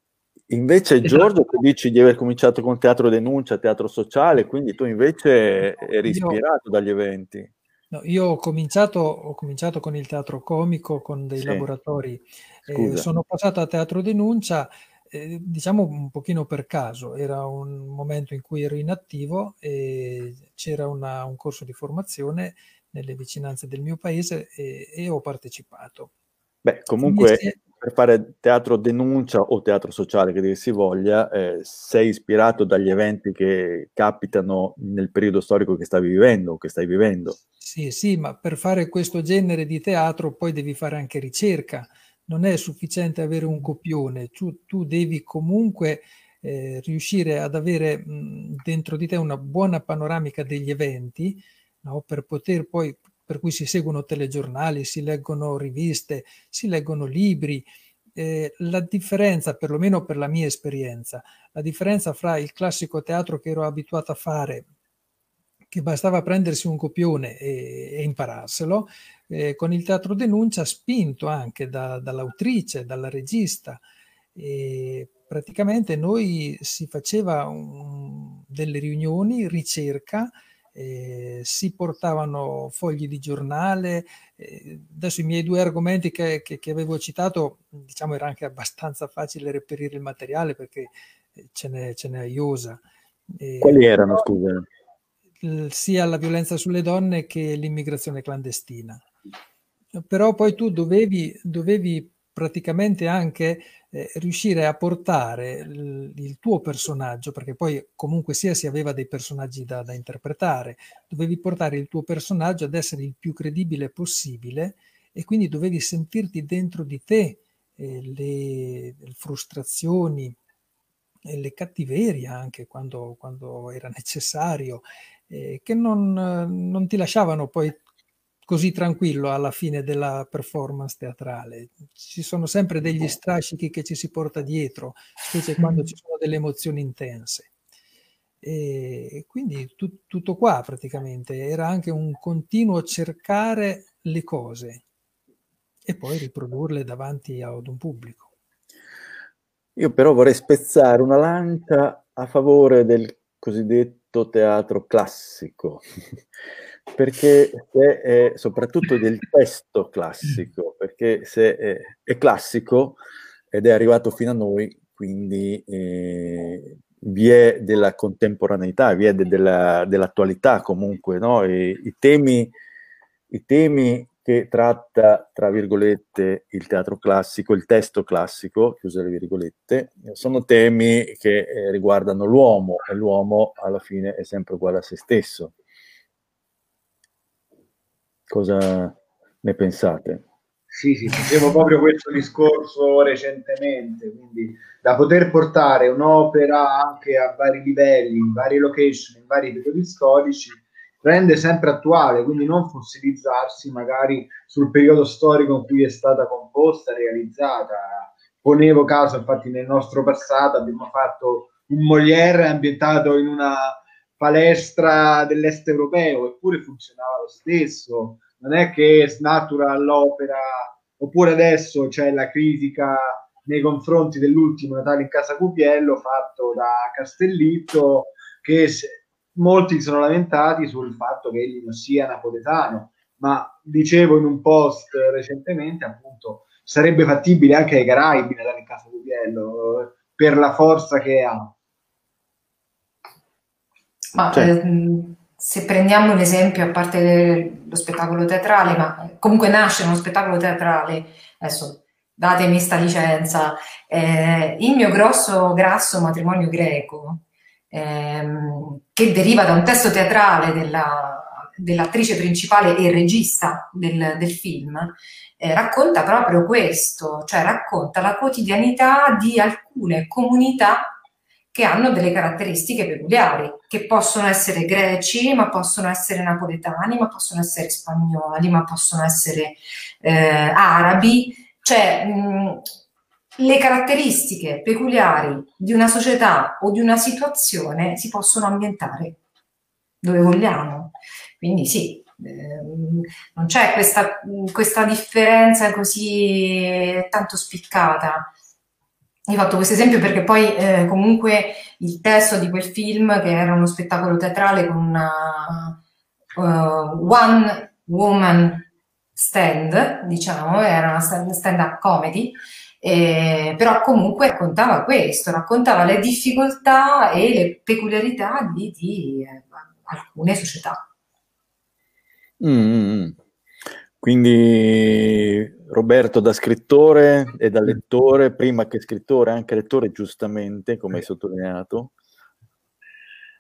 Invece esatto. Giorgio tu dici di aver cominciato con teatro denuncia, teatro sociale, quindi tu invece eri ispirato dagli eventi. No, io ho cominciato, ho cominciato, con il teatro comico, con dei sì. laboratori, eh, sono passato a teatro denuncia, eh, diciamo un pochino per caso, era un momento in cui ero inattivo e c'era una, un corso di formazione nelle vicinanze del mio paese e, e ho partecipato. Beh, comunque per fare teatro denuncia o teatro sociale che dir si voglia, eh, sei ispirato dagli eventi che capitano nel periodo storico che stavi vivendo o che stai vivendo. Sì, sì, ma per fare questo genere di teatro poi devi fare anche ricerca. Non è sufficiente avere un copione, tu, tu devi comunque eh, riuscire ad avere mh, dentro di te una buona panoramica degli eventi no? per poter poi per cui si seguono telegiornali, si leggono riviste, si leggono libri. Eh, la differenza, perlomeno per la mia esperienza, la differenza fra il classico teatro che ero abituato a fare che bastava prendersi un copione e, e impararselo, eh, con il teatro denuncia spinto anche da, dall'autrice, dalla regista. E praticamente noi si faceva un, delle riunioni, ricerca, eh, si portavano fogli di giornale. Eh, adesso i miei due argomenti che, che, che, avevo citato, diciamo, era anche abbastanza facile reperire il materiale perché eh, ce n'è, ce n'è a iosa. Quali erano, scusa? Sia la violenza sulle donne che l'immigrazione clandestina. Però poi tu dovevi, dovevi praticamente anche eh, riuscire a portare il, il, tuo personaggio, perché poi comunque sia si aveva dei personaggi da, da, interpretare, dovevi portare il tuo personaggio ad essere il più credibile possibile e quindi dovevi sentirti dentro di te eh, le, le, frustrazioni le cattiverie anche quando, quando era necessario, eh, che non, non ti lasciavano poi così tranquillo alla fine della performance teatrale. Ci sono sempre degli strascichi che ci si porta dietro, specie quando ci sono delle emozioni intense. E quindi tu, tutto qua praticamente era anche un continuo cercare le cose e poi riprodurle davanti ad un pubblico. Io però vorrei spezzare una lancia a favore del cosiddetto teatro classico perché se è soprattutto del testo classico, perché se è, è classico ed è arrivato fino a noi, quindi eh, vi è della contemporaneità, vi è de, della, dell'attualità comunque, no? I, i, temi, I temi che tratta, tra virgolette, il teatro classico, il testo classico, chiuse le virgolette, sono temi che eh, riguardano l'uomo e l'uomo alla fine è sempre uguale a se stesso. Cosa ne pensate? Sì, sì, facevo proprio questo discorso recentemente, quindi da poter portare un'opera anche a vari livelli, in varie location, in vari periodi storici, rende sempre attuale, quindi non fossilizzarsi magari sul periodo storico in cui è stata composta, realizzata. Ponevo caso, infatti, nel nostro passato abbiamo fatto un Molière ambientato in una palestra dell'est europeo, eppure funzionava lo stesso. Non è che snatura l'opera, oppure adesso c'è la critica nei confronti dell'ultimo Natale in casa Cupiello fatto da Castellitto, che molti sono lamentati sul fatto che egli non sia napoletano, ma dicevo in un post recentemente, appunto, sarebbe fattibile anche ai Caraibi in casa Cupiello per la forza che ha. Ma cioè. eh, se prendiamo l'esempio, a parte lo spettacolo teatrale, ma comunque nasce uno spettacolo teatrale, adesso datemi sta licenza, eh, il mio grosso, grasso matrimonio greco, ehm, che deriva da un testo teatrale della, dell'attrice principale e regista del, del film, eh, racconta proprio questo, cioè racconta la quotidianità di alcune comunità che hanno delle caratteristiche peculiari, che possono essere greci, ma possono essere napoletani, ma possono essere spagnoli, ma possono essere eh, arabi, cioè mh, le caratteristiche peculiari di una società o di una situazione si possono ambientare dove vogliamo. Quindi sì, ehm, non c'è questa, questa differenza così tanto spiccata ho fatto questo esempio perché poi eh, comunque il testo di quel film, che era uno spettacolo teatrale con una uh, one woman stand, diciamo, era una stand-up comedy, eh, però comunque raccontava questo, raccontava le difficoltà e le peculiarità di, di eh, alcune società. Mm, quindi Roberto da scrittore e da lettore, prima che scrittore, anche lettore giustamente, come hai sottolineato.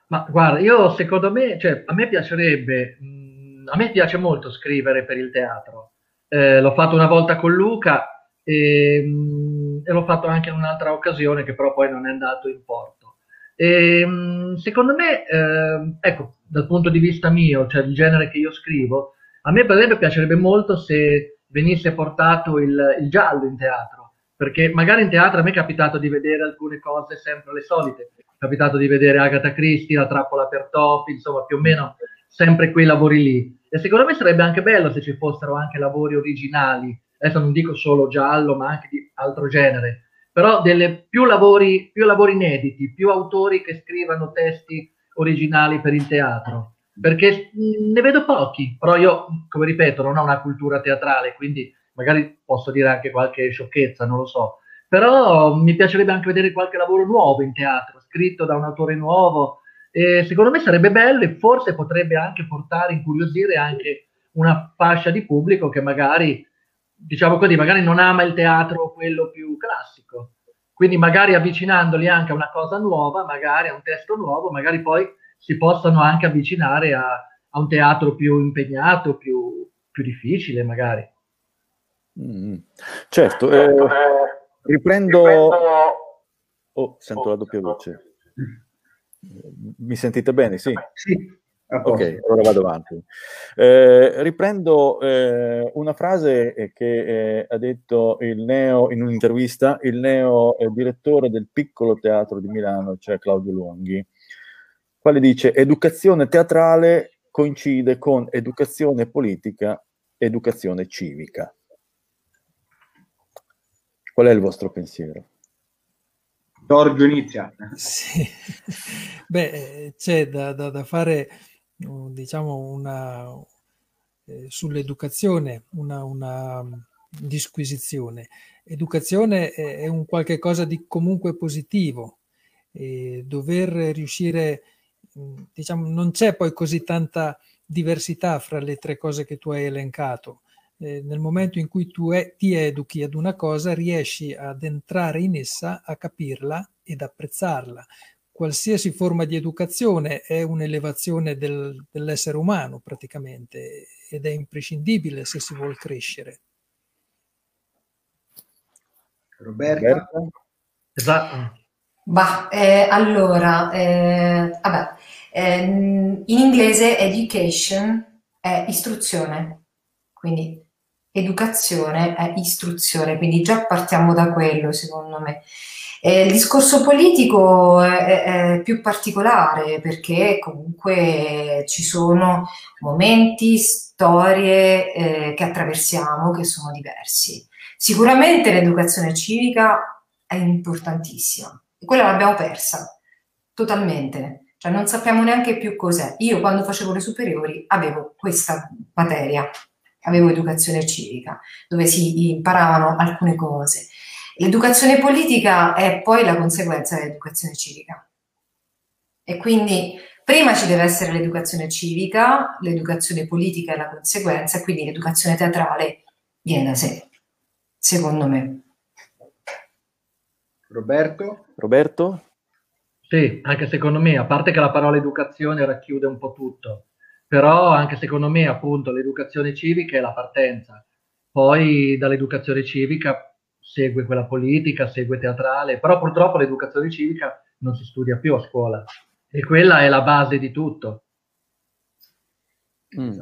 Ma guarda, io secondo me, cioè, a me piacerebbe, mh, a me piace molto scrivere per il teatro. Eh, l'ho fatto una volta con Luca e, mh, e, l'ho fatto anche in un'altra occasione che però poi non è andato in porto. E, mh, secondo me, eh, ecco, dal punto di vista mio, cioè il genere che io scrivo, a me per esempio piacerebbe molto se venisse portato il, il, giallo in teatro, perché magari in teatro a me è capitato di vedere alcune cose sempre le solite, è capitato di vedere Agatha Christie, La trappola per topi, insomma più o meno sempre quei lavori lì. E secondo me sarebbe anche bello se ci fossero anche lavori originali, adesso non dico solo giallo, ma anche di altro genere, però delle, più, lavori, più lavori inediti, più autori che scrivano testi originali per il teatro, perché ne vedo pochi, però io, come ripeto, non ho una cultura teatrale, quindi magari posso dire anche qualche sciocchezza, non lo so, però mi piacerebbe anche vedere qualche lavoro nuovo in teatro, scritto da un autore nuovo, e secondo me sarebbe bello e forse potrebbe anche portare, incuriosire anche una fascia di pubblico che magari, diciamo così, magari non ama il teatro quello più classico. Quindi magari avvicinandoli anche a una cosa nuova, magari a un testo nuovo, magari poi si possano anche avvicinare a, a un teatro più impegnato, più, più difficile magari. Mm. Certo, eh, riprendo... Oh, sento la doppia voce. Mi sentite bene? Sì. Sì. Ok, allora vado avanti. Eh, riprendo eh, una frase eh, che eh, ha detto il neo in un'intervista il neo eh, direttore del piccolo teatro di Milano, cioè Claudio Longhi, quale dice educazione teatrale coincide con educazione politica, educazione civica. Qual è il vostro pensiero? Giorgio inizia. Sì. Beh, c'è da, da, da fare, diciamo, una, eh, sull'educazione, una, una disquisizione. Educazione è, è, un qualche cosa di comunque positivo. E dover riuscire, diciamo, non c'è poi così tanta diversità fra le tre cose che tu hai elencato eh, nel momento in cui tu è, ti educhi ad una cosa, riesci ad entrare in essa, a capirla ed apprezzarla. Qualsiasi forma di educazione è un'elevazione del, dell'essere umano praticamente ed è imprescindibile se si vuole crescere. Roberta? Esatto. Bah, eh, allora, eh, vabbè, eh, in inglese education è istruzione, quindi educazione è istruzione, quindi già partiamo da quello secondo me. Eh, il discorso politico è, è, più particolare perché comunque ci sono momenti, storie eh, che attraversiamo che sono diversi. Sicuramente l'educazione civica è importantissima e quella l'abbiamo persa totalmente, cioè non sappiamo neanche più cos'è. Io quando facevo le superiori avevo questa materia avevo educazione civica, dove si imparavano alcune cose. L'educazione politica è poi la conseguenza dell'educazione civica. E quindi prima ci deve essere l'educazione civica, l'educazione politica è la conseguenza, e quindi l'educazione teatrale viene da sé, secondo me. Roberto? Roberto? Sì, anche secondo me, a parte che la parola educazione racchiude un po' tutto, però anche secondo me appunto l'educazione civica è la partenza, poi dall'educazione civica segue quella politica, segue teatrale, però purtroppo l'educazione civica non si studia più a scuola e quella è la base di tutto. Mm.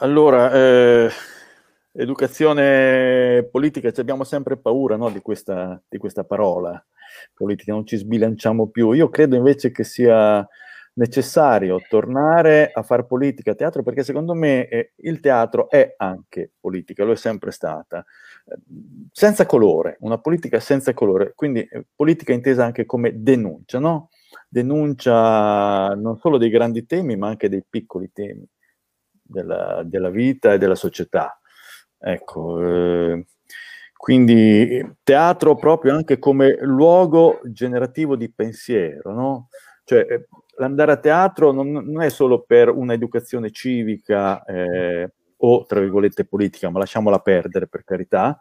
Allora, eh, educazione politica, abbiamo sempre paura no, di, questa, di questa parola politica, non ci sbilanciamo più. Io credo invece che sia necessario tornare a fare politica a teatro perché secondo me eh, il teatro è anche politica, lo è sempre stata, eh, senza colore, una politica senza colore, quindi eh, politica intesa anche come denuncia, no? Denuncia non solo dei grandi temi ma anche dei piccoli temi della, della vita e della società. Ecco, eh, quindi teatro proprio anche come luogo generativo di pensiero, no? Cioè, eh, l'andare a teatro non, non è solo per un'educazione civica eh, o, tra virgolette, politica, ma lasciamola perdere per carità,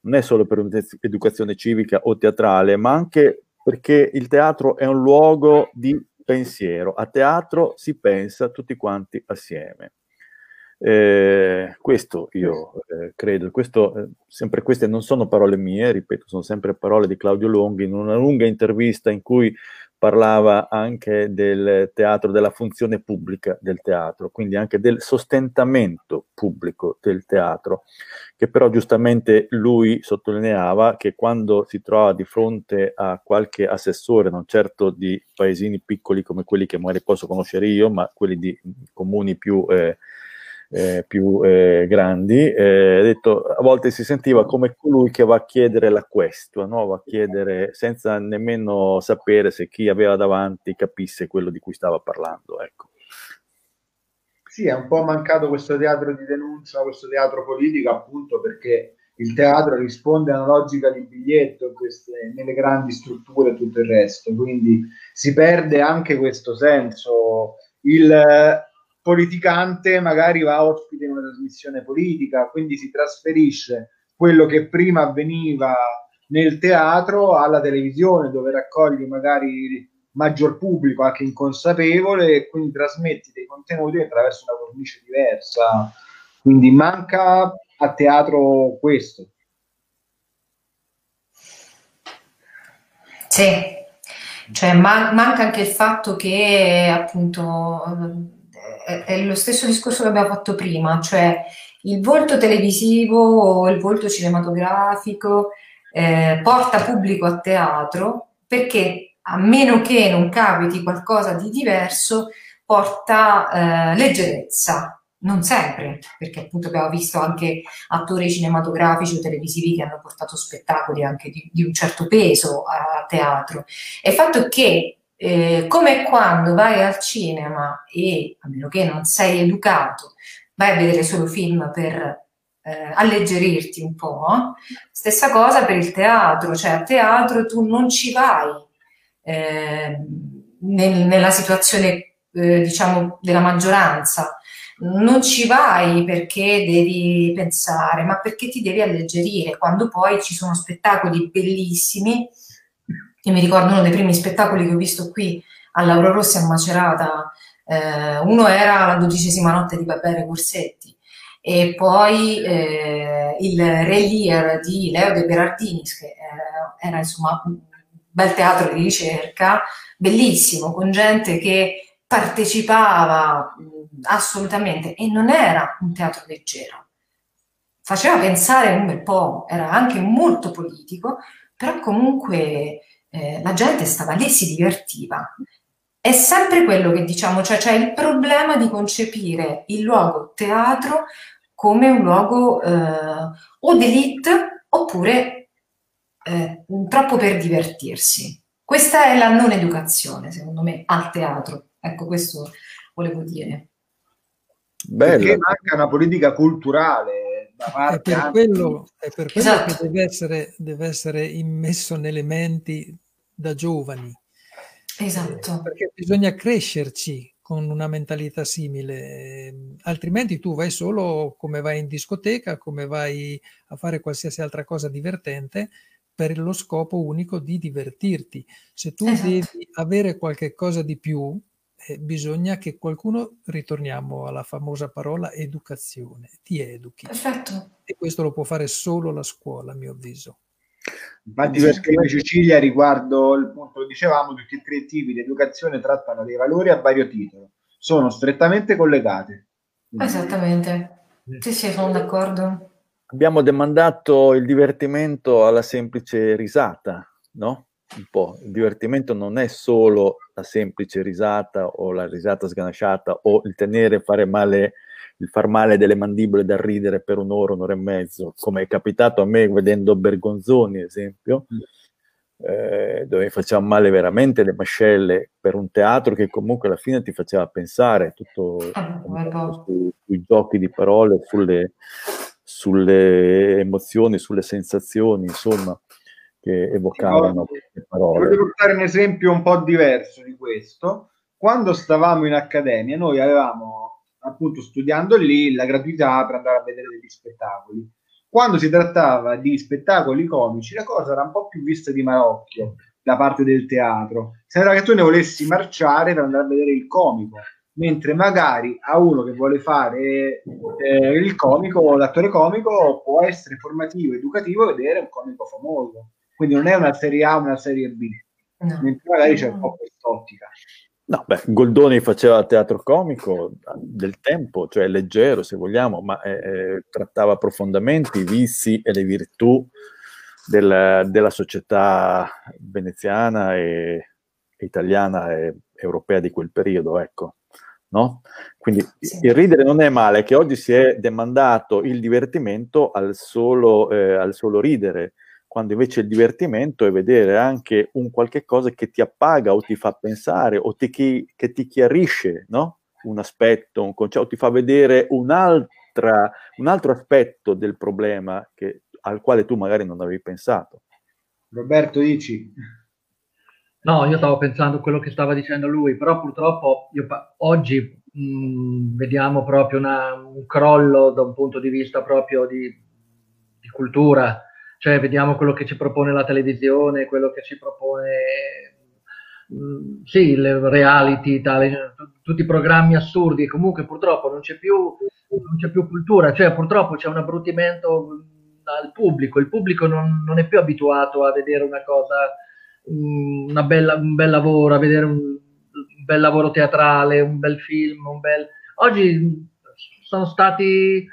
non è solo per un'educazione civica o teatrale, ma anche perché il teatro è un luogo di pensiero. A teatro si pensa tutti quanti assieme. Eh, questo io eh, credo, questo, eh, sempre queste non sono parole mie, ripeto, sono sempre parole di Claudio Longhi in una lunga intervista in cui parlava anche del teatro, della funzione pubblica del teatro, quindi anche del sostentamento pubblico del teatro, che però giustamente lui sottolineava che quando si trova di fronte a qualche assessore, non certo di paesini piccoli come quelli che magari posso conoscere io, ma quelli di comuni più... Eh, eh, più eh, grandi, eh, detto, a volte si sentiva come colui che va a chiedere la questua, no? va a chiedere senza nemmeno sapere se chi aveva davanti capisse quello di cui stava parlando. Ecco. Sì, è un po' mancato questo teatro di denuncia, questo teatro politico, appunto perché il teatro risponde a una logica di biglietto queste, nelle grandi strutture e tutto il resto, quindi si perde anche questo senso. Il, politicante magari va ospite in una trasmissione politica, quindi si trasferisce quello che prima avveniva nel teatro alla televisione, dove raccogli magari maggior pubblico anche inconsapevole e quindi trasmetti dei contenuti attraverso una cornice diversa. Quindi manca a teatro questo. Sì, cioè man- manca anche il fatto che appunto è, lo stesso discorso che abbiamo fatto prima, cioè il volto televisivo o il volto cinematografico eh, porta pubblico a teatro perché a meno che non capiti qualcosa di diverso, porta eh, leggerezza. Non sempre, perché appunto abbiamo visto anche attori cinematografici o televisivi che hanno portato spettacoli anche di, di un certo peso a teatro. E il fatto che eh, come quando vai al cinema e, a meno che non sei educato, vai a vedere solo film per eh, alleggerirti un po', stessa cosa per il teatro, cioè a teatro tu non ci vai eh, nel, nella situazione, eh, diciamo, della maggioranza, non ci vai perché devi pensare, ma perché ti devi alleggerire, quando poi ci sono spettacoli bellissimi io mi ricordo uno dei primi spettacoli che ho visto qui a Lauro Rossi a Macerata, eh, uno era la dodicesima notte di Barbere Corsetti e poi eh, il Re Lear di Leo De Berardinis, che era, era insomma un bel teatro di ricerca, bellissimo, con gente che partecipava assolutamente e non era un teatro leggero. Faceva pensare un bel po', era anche molto politico, però comunque eh, la gente stava lì e si divertiva. È sempre quello che diciamo, cioè c'è il problema di concepire il luogo teatro come un luogo eh, o d'elite oppure eh, troppo per divertirsi. Questa è la non educazione, secondo me, al teatro. Ecco, questo volevo dire. Bello. Perché manca una politica culturale è per quello, è per quello esatto. che deve essere, deve essere immesso nelle menti da giovani. Esatto. Eh, perché bisogna crescerci con una mentalità simile, altrimenti tu vai solo come vai in discoteca, come vai a fare qualsiasi altra cosa divertente per lo scopo unico di divertirti. Se tu esatto. devi avere qualche cosa di più, eh, bisogna che qualcuno, ritorniamo alla famosa parola educazione, ti educhi. Perfetto. E questo lo può fare solo la scuola, a mio avviso. Infatti per scrivere Cecilia riguardo il punto che dicevamo, tutti i tre tipi di educazione trattano dei valori a vario titolo, sono strettamente collegate. Esattamente, sì sì, sono d'accordo. Abbiamo demandato il divertimento alla semplice risata, no? Un po'. Il divertimento non è solo la semplice risata o la risata sganasciata o il tenere e fare male, il far male delle mandibole da ridere per un'ora, un'ora e mezzo, come è capitato a me vedendo Bergonzoni, esempio, eh, dove faceva male veramente le mascelle per un teatro che comunque alla fine ti faceva pensare tutto ah, su, sui giochi di parole, sulle, sulle emozioni, sulle sensazioni, insomma che evocavano queste parole. Voglio portare un esempio un po' diverso di questo. Quando stavamo in accademia, noi avevamo appunto studiando lì la gratuità per andare a vedere degli spettacoli. Quando si trattava di spettacoli comici, la cosa era un po' più vista di marocchio da parte del teatro. Sembra che tu ne volessi marciare per andare a vedere il comico, mentre magari a uno che vuole fare eh, il comico, l'attore comico, può essere formativo, educativo vedere un comico famoso. Quindi non è una serie A, una serie B. no. mentre magari c'è un po' quest'ottica. No, beh, Goldoni faceva teatro comico del tempo, cioè leggero se vogliamo, ma eh, eh, trattava profondamente i vizi e le virtù del, della società veneziana e italiana e europea di quel periodo, ecco. No? Quindi sì. il ridere non è male, che oggi si è demandato il divertimento al solo, eh, al solo ridere, quando invece il divertimento è vedere anche un qualche cosa che ti appaga o ti fa pensare o ti, che, che ti chiarisce no? un aspetto, un concetto, ti fa vedere un'altra, un altro aspetto del problema che, al quale tu magari non avevi pensato. Roberto, dici? No, io stavo pensando a quello che stava dicendo lui, però purtroppo io, oggi mh, vediamo proprio una, un crollo da un punto di vista proprio di, di cultura cioè vediamo quello che ci propone la televisione, quello che ci propone mm, sì, le reality, tale, tutti i programmi assurdi, comunque purtroppo non c'è, più, non c'è più cultura, cioè purtroppo c'è un abbrutimento al pubblico, il pubblico non, non è più abituato a vedere una cosa, mm, una bella, un bel lavoro, a vedere un, un bel lavoro teatrale, un bel film, un bel... Oggi sono stati,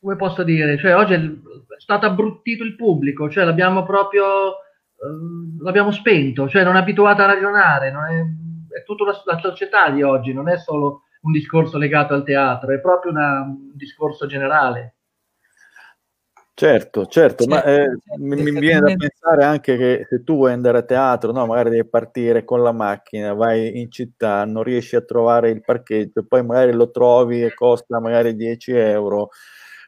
come posso dire, cioè oggi stato abbruttito il pubblico, cioè l'abbiamo proprio eh, l'abbiamo spento, cioè non è abituato a ragionare, è, è, tutta la, la, società di oggi, non è solo un discorso legato al teatro, è proprio una, un discorso generale. Certo, certo, certo ma eh, certo, mi, mi, viene da pensare anche che se tu vuoi andare a teatro, no, magari devi partire con la macchina, vai in città, non riesci a trovare il parcheggio, poi magari lo trovi e costa magari 10 euro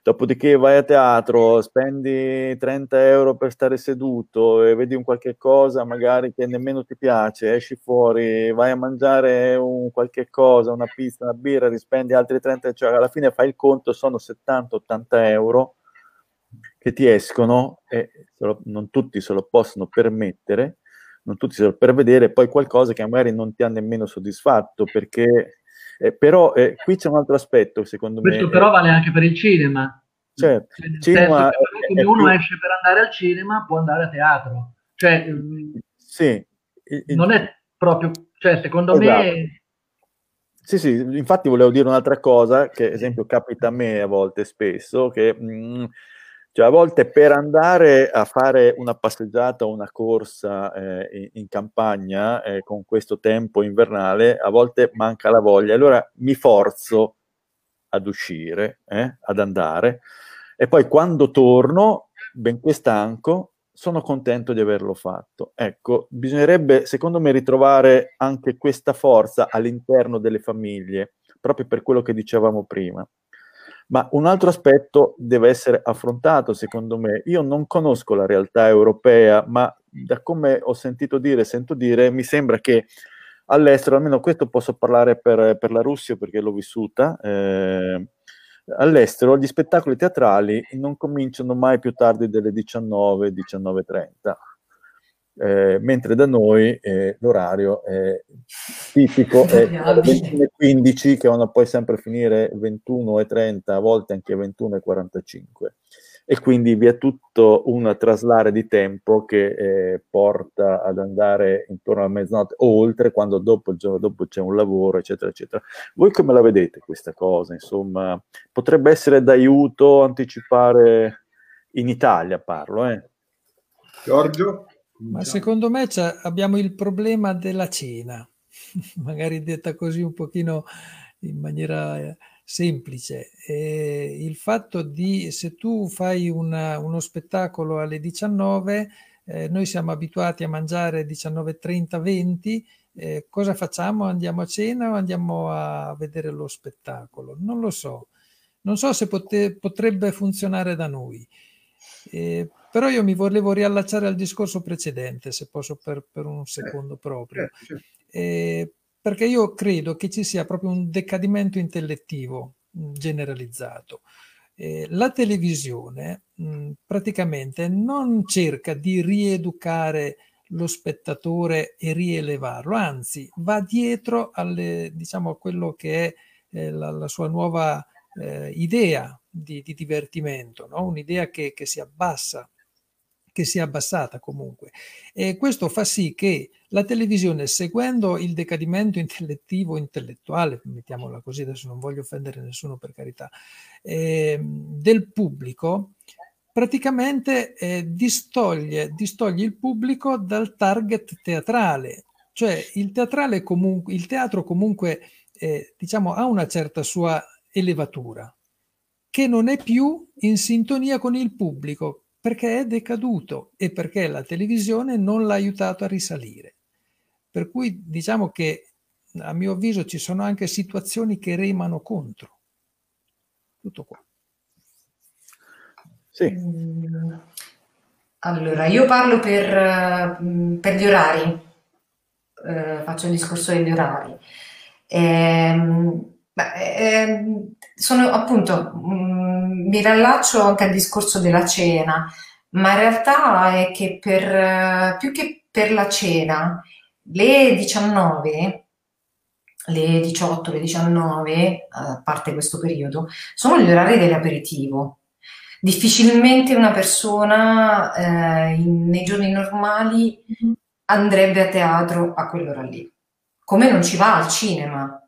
Dopodiché vai a teatro, spendi 30 euro per stare seduto e vedi un qualche cosa magari che nemmeno ti piace, esci fuori, vai a mangiare un qualche cosa, una pizza, una birra, rispendi altri 30, cioè alla fine fai il conto, sono 70-80 euro che ti escono e non tutti se lo possono permettere, non tutti se lo per vedere poi qualcosa che magari non ti ha nemmeno soddisfatto perché eh, però eh, qui c'è un altro aspetto, secondo Questo me. Questo però vale anche per il cinema. Certo, cioè, cinema come uno più... esce per andare al cinema, può andare a teatro. Cioè, sì, il... non è proprio, cioè, secondo esatto. me... Sì, sì, infatti volevo dire un'altra cosa che, esempio, capita a me a volte spesso, che mh, mm, cioè, a volte per andare a fare una passeggiata o una corsa eh, in, campagna eh, con questo tempo invernale, a volte manca la voglia. Allora mi forzo ad uscire, eh, ad andare, e poi quando torno, benché stanco, sono contento di averlo fatto. Ecco, bisognerebbe, secondo me, ritrovare anche questa forza all'interno delle famiglie, proprio per quello che dicevamo prima. Ma un altro aspetto deve essere affrontato, secondo me. Io non conosco la realtà europea, ma da come ho sentito dire, sento dire, mi sembra che all'estero, almeno questo posso parlare per, per la Russia perché l'ho vissuta, eh, all'estero gli spettacoli teatrali non cominciano mai più tardi delle 19, 19.30 eh, mentre da noi eh, l'orario è tipico è 21.15 che vanno poi sempre a finire 21.30, a volte anche 21.45 e quindi vi è tutto un traslare di tempo che eh, porta ad andare intorno a mezzanotte o oltre quando dopo il giorno dopo c'è un lavoro eccetera eccetera. Voi come la vedete questa cosa? Insomma potrebbe essere d'aiuto anticipare in Italia parlo eh? Giorgio ma secondo me abbiamo il problema della cena, magari detta così un pochino in maniera eh, semplice. E il fatto di se tu fai una, uno spettacolo alle 19, eh, noi siamo abituati a mangiare 19.30, 20, eh, cosa facciamo? Andiamo a cena o andiamo a vedere lo spettacolo? Non lo so. Non so se pote- potrebbe funzionare da noi. Eh, però io mi volevo riallacciare al discorso precedente, se posso per, per un secondo proprio, eh, perché io credo che ci sia proprio un decadimento intellettivo generalizzato. Eh, la televisione mh, praticamente non cerca di rieducare lo spettatore e rielevarlo, anzi va dietro alle, diciamo, a quello che è eh, la, la, sua nuova eh, idea di, di divertimento, no? un'idea che, che, si abbassa che si è abbassata comunque. E questo fa sì che la televisione, seguendo il decadimento intellettivo, intellettuale, mettiamola così, adesso non voglio offendere nessuno per carità, eh, del pubblico, praticamente eh, distoglie, distoglie il pubblico dal target teatrale. Cioè il, teatrale comunque, il teatro comunque eh, diciamo, ha una certa sua elevatura, che non è più in sintonia con il pubblico perché è decaduto e perché la televisione non l'ha aiutato a risalire. Per cui diciamo che a mio avviso ci sono anche situazioni che remano contro. Tutto qua. Sì. Allora, io parlo per, per gli orari, eh, faccio il discorso degli orari. Eh, beh, eh, sono appunto, mh, mm, mi rallaccio anche al discorso della cena, ma in realtà è che per, più che per la cena, le 19, le 18, le 19, a parte questo periodo, sono gli orari dell'aperitivo. Difficilmente una persona eh, in, nei giorni normali mm-hmm. andrebbe a teatro a quell'ora lì, come non ci va al cinema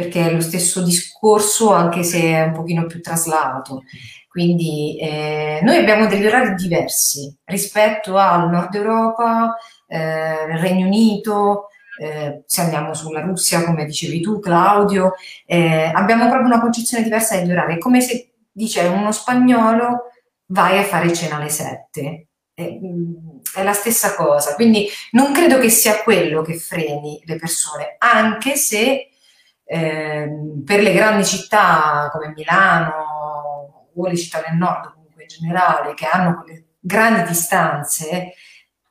perché è lo stesso discorso anche se è un pochino più traslato. Quindi eh, noi abbiamo degli orari diversi rispetto al Nord Europa, eh, Regno Unito, eh, se andiamo sulla Russia, come dicevi tu Claudio, eh, abbiamo proprio una concezione diversa degli orari. È come se dice uno spagnolo vai a fare cena alle 7. È la stessa cosa, quindi non credo che sia quello che freni le persone, anche se eh, per le grandi città come Milano o le città del nord comunque in generale che hanno quelle grandi distanze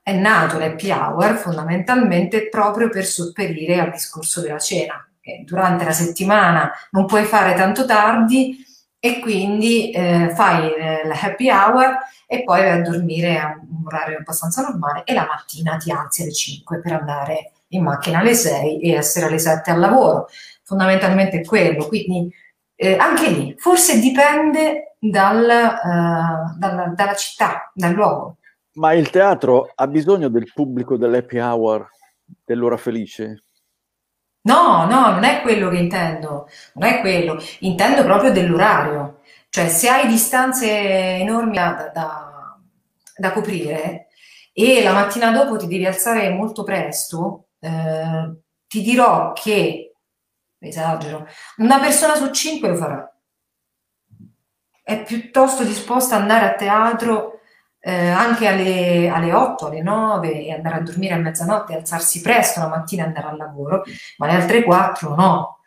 è nato l'happy hour fondamentalmente proprio per sopperire al discorso della cena che durante la settimana non puoi fare tanto tardi e quindi eh, fai eh, la happy hour e poi vai a dormire a un orario abbastanza normale e la mattina ti alzi alle 5 per andare in macchina alle 6 e essere alle 7 al lavoro fondamentalmente quello. Quindi eh, anche lì forse dipende dal, uh, dalla, dalla città, dal luogo. Ma il teatro ha bisogno del pubblico dell'happy hour, dell'ora felice? No, no, non è quello che intendo, non è quello, intendo proprio dell'orario. Cioè, se hai distanze enormi da, da, da coprire e la mattina dopo ti devi alzare molto presto, eh, ti dirò che esagero, una persona su cinque lo farà. È piuttosto disposta ad andare a teatro eh, anche alle, alle 8, alle 9 e andare a dormire a mezzanotte, alzarsi presto la mattina e andare al lavoro, ma le altre 4 no.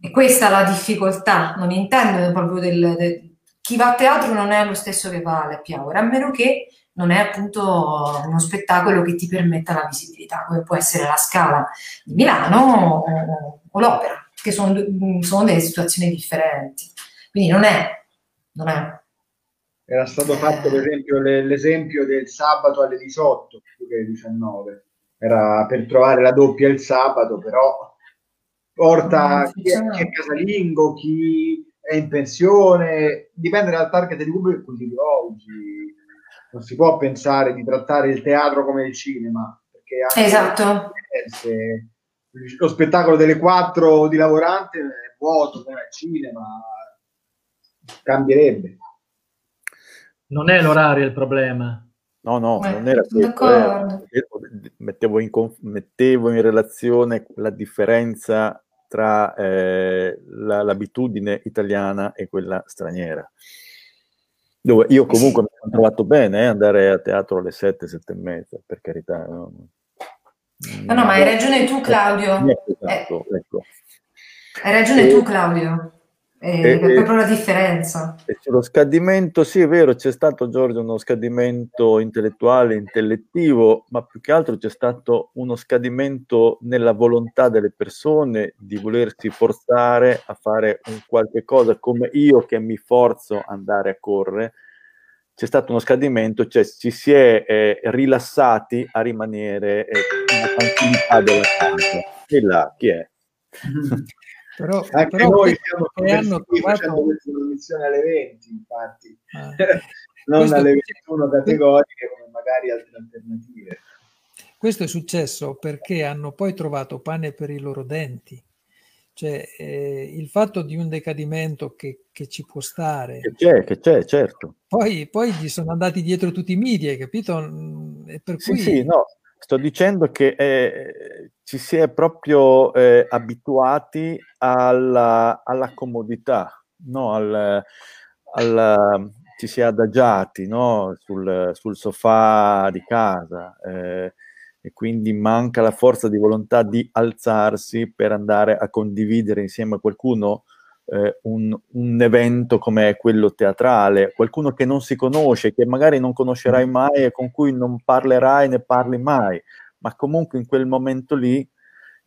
E questa è la difficoltà, non intendo proprio del, del chi va a teatro non è lo stesso che va alle hour, a meno che non è appunto uno spettacolo che ti permetta la visibilità, come può essere la Scala di Milano o, o l'Opera che sono, mm, sono delle situazioni differenti. Quindi non è, non è. Era stato fatto per esempio l'esempio del sabato alle 18 più che alle 19. Era per trovare la doppia il sabato, però porta chi è, chi è, casalingo, chi è in pensione, dipende dal target di pubblico che cultivi oggi. Non si può pensare di trattare il teatro come il cinema, perché anche esatto. Se, lo spettacolo delle quattro di lavorante è vuoto come al cinema, cambierebbe. Non è l'orario il problema. No, no, eh, non era questo. Eh, mettevo, in, mettevo, in, relazione la differenza tra eh, la, l'abitudine italiana e quella straniera. Dove io comunque mi sono trovato bene eh, andare a teatro alle 7, 7 e mezza, per carità. No? No, no, ma hai ragione tu, Claudio. Esatto, eh, ecco. Hai ragione e, tu, Claudio. Eh, è proprio la differenza. E sullo scadimento, sì, è vero, c'è stato, Giorgio, uno scadimento intellettuale, intellettivo, ma più che altro c'è stato uno scadimento nella volontà delle persone di volersi forzare a fare un qualche cosa, come io che mi forzo ad andare a correre c'è stato uno scadimento, cioè ci si è eh, rilassati a rimanere eh, nella tranquillità della casa. E là, chi è? Però, Anche però noi siamo hanno trovato questa trasmissione alle 20, infatti, ah. non alle 21 categoriche come magari altre alternative. Questo è successo perché hanno poi trovato pane per i loro denti. Cioè, eh, il fatto di un decadimento che, che, ci può stare. Che c'è, che c'è, certo. Poi, poi gli sono andati dietro tutti i media, capito? Mm, e per sì, cui... sì, no, sto dicendo che eh, ci si è proprio eh, abituati alla, alla comodità, no? al, al, ci si è adagiati no? sul, sul, sofà di casa. Eh, e quindi manca la forza di volontà di alzarsi per andare a condividere insieme a qualcuno eh, un, un, evento come quello teatrale, qualcuno che non si conosce, che magari non conoscerai mai e con cui non parlerai né parli mai, ma comunque in quel momento lì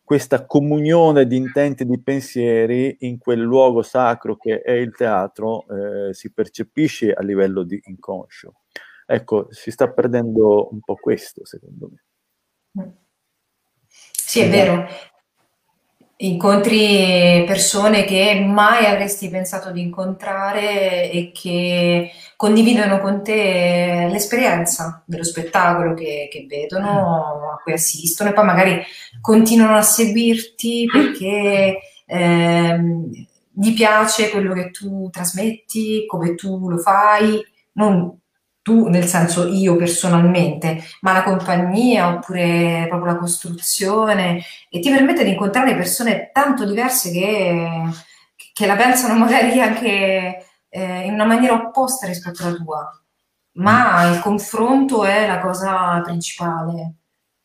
questa comunione di intenti e di pensieri in quel luogo sacro che è il teatro eh, si percepisce a livello di inconscio. Ecco, si sta perdendo un po' questo, secondo me. Sì, è vero. Incontri persone che mai avresti pensato di incontrare e che condividono con te l'esperienza dello spettacolo che, che vedono, a cui assistono e poi magari continuano a seguirti perché ehm, gli piace quello che tu trasmetti, come tu lo fai, non tu nel senso io personalmente, ma la compagnia oppure proprio la costruzione e ti permette di incontrare persone tanto diverse che, che la pensano magari anche eh, in una maniera opposta rispetto alla tua, ma mm. il confronto è la cosa principale,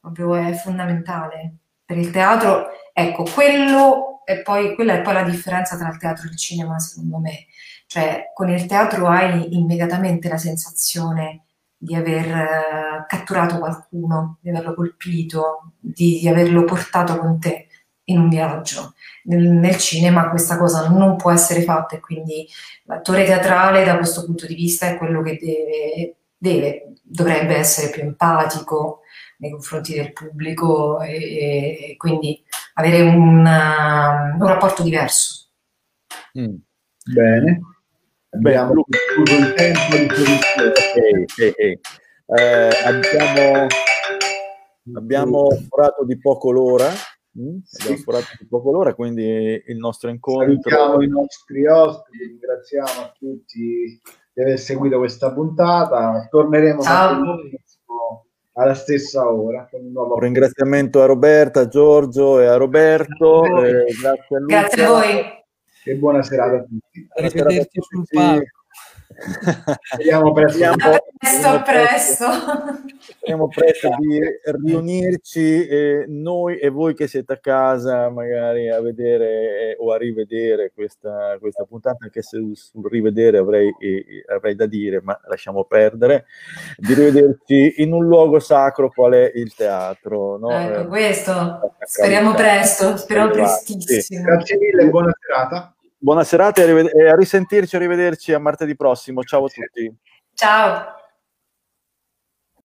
proprio è fondamentale. Per il teatro, ecco, quello è poi, quella è poi la differenza tra il teatro e il cinema, secondo me cioè con il teatro hai immediatamente la sensazione di aver uh, catturato qualcuno, di averlo colpito, di, di, averlo portato con te in un viaggio. Nel, nel, cinema questa cosa non può essere fatta e quindi l'attore teatrale da questo punto di vista è quello che deve, deve dovrebbe essere più empatico nei confronti del pubblico e, e quindi avere un, uh, un rapporto diverso. Mm. Bene. Abbiamo tutto il tempo di produzione. Okay, okay. Eh, abbiamo, abbiamo forato di poco l'ora. Mm? Sì. Abbiamo forato di poco l'ora, quindi il nostro incontro. Salutiamo i nostri ospiti, ringraziamo a tutti di aver seguito questa puntata. Torneremo alla stessa ora. Con un, nuovo un ringraziamento a Roberta, a Giorgio e a Roberto. Eh, grazie a, grazie a voi e buona serata a tutti. Arrivederci sul palco. Speriamo presto. Speriamo presto. Speriamo presto di riunirci eh, noi e voi che siete a casa magari a vedere eh, o a rivedere questa, questa puntata, anche se sul rivedere avrei, eh, avrei, da dire, ma lasciamo perdere, di rivederci in un luogo sacro qual è il teatro. No? Ecco, questo. Speriamo presto, speriamo prestissimo. Sì. Grazie mille, buona serata. Buona serata e a risentirci e arrivederci a martedì prossimo. Ciao a tutti. Ciao.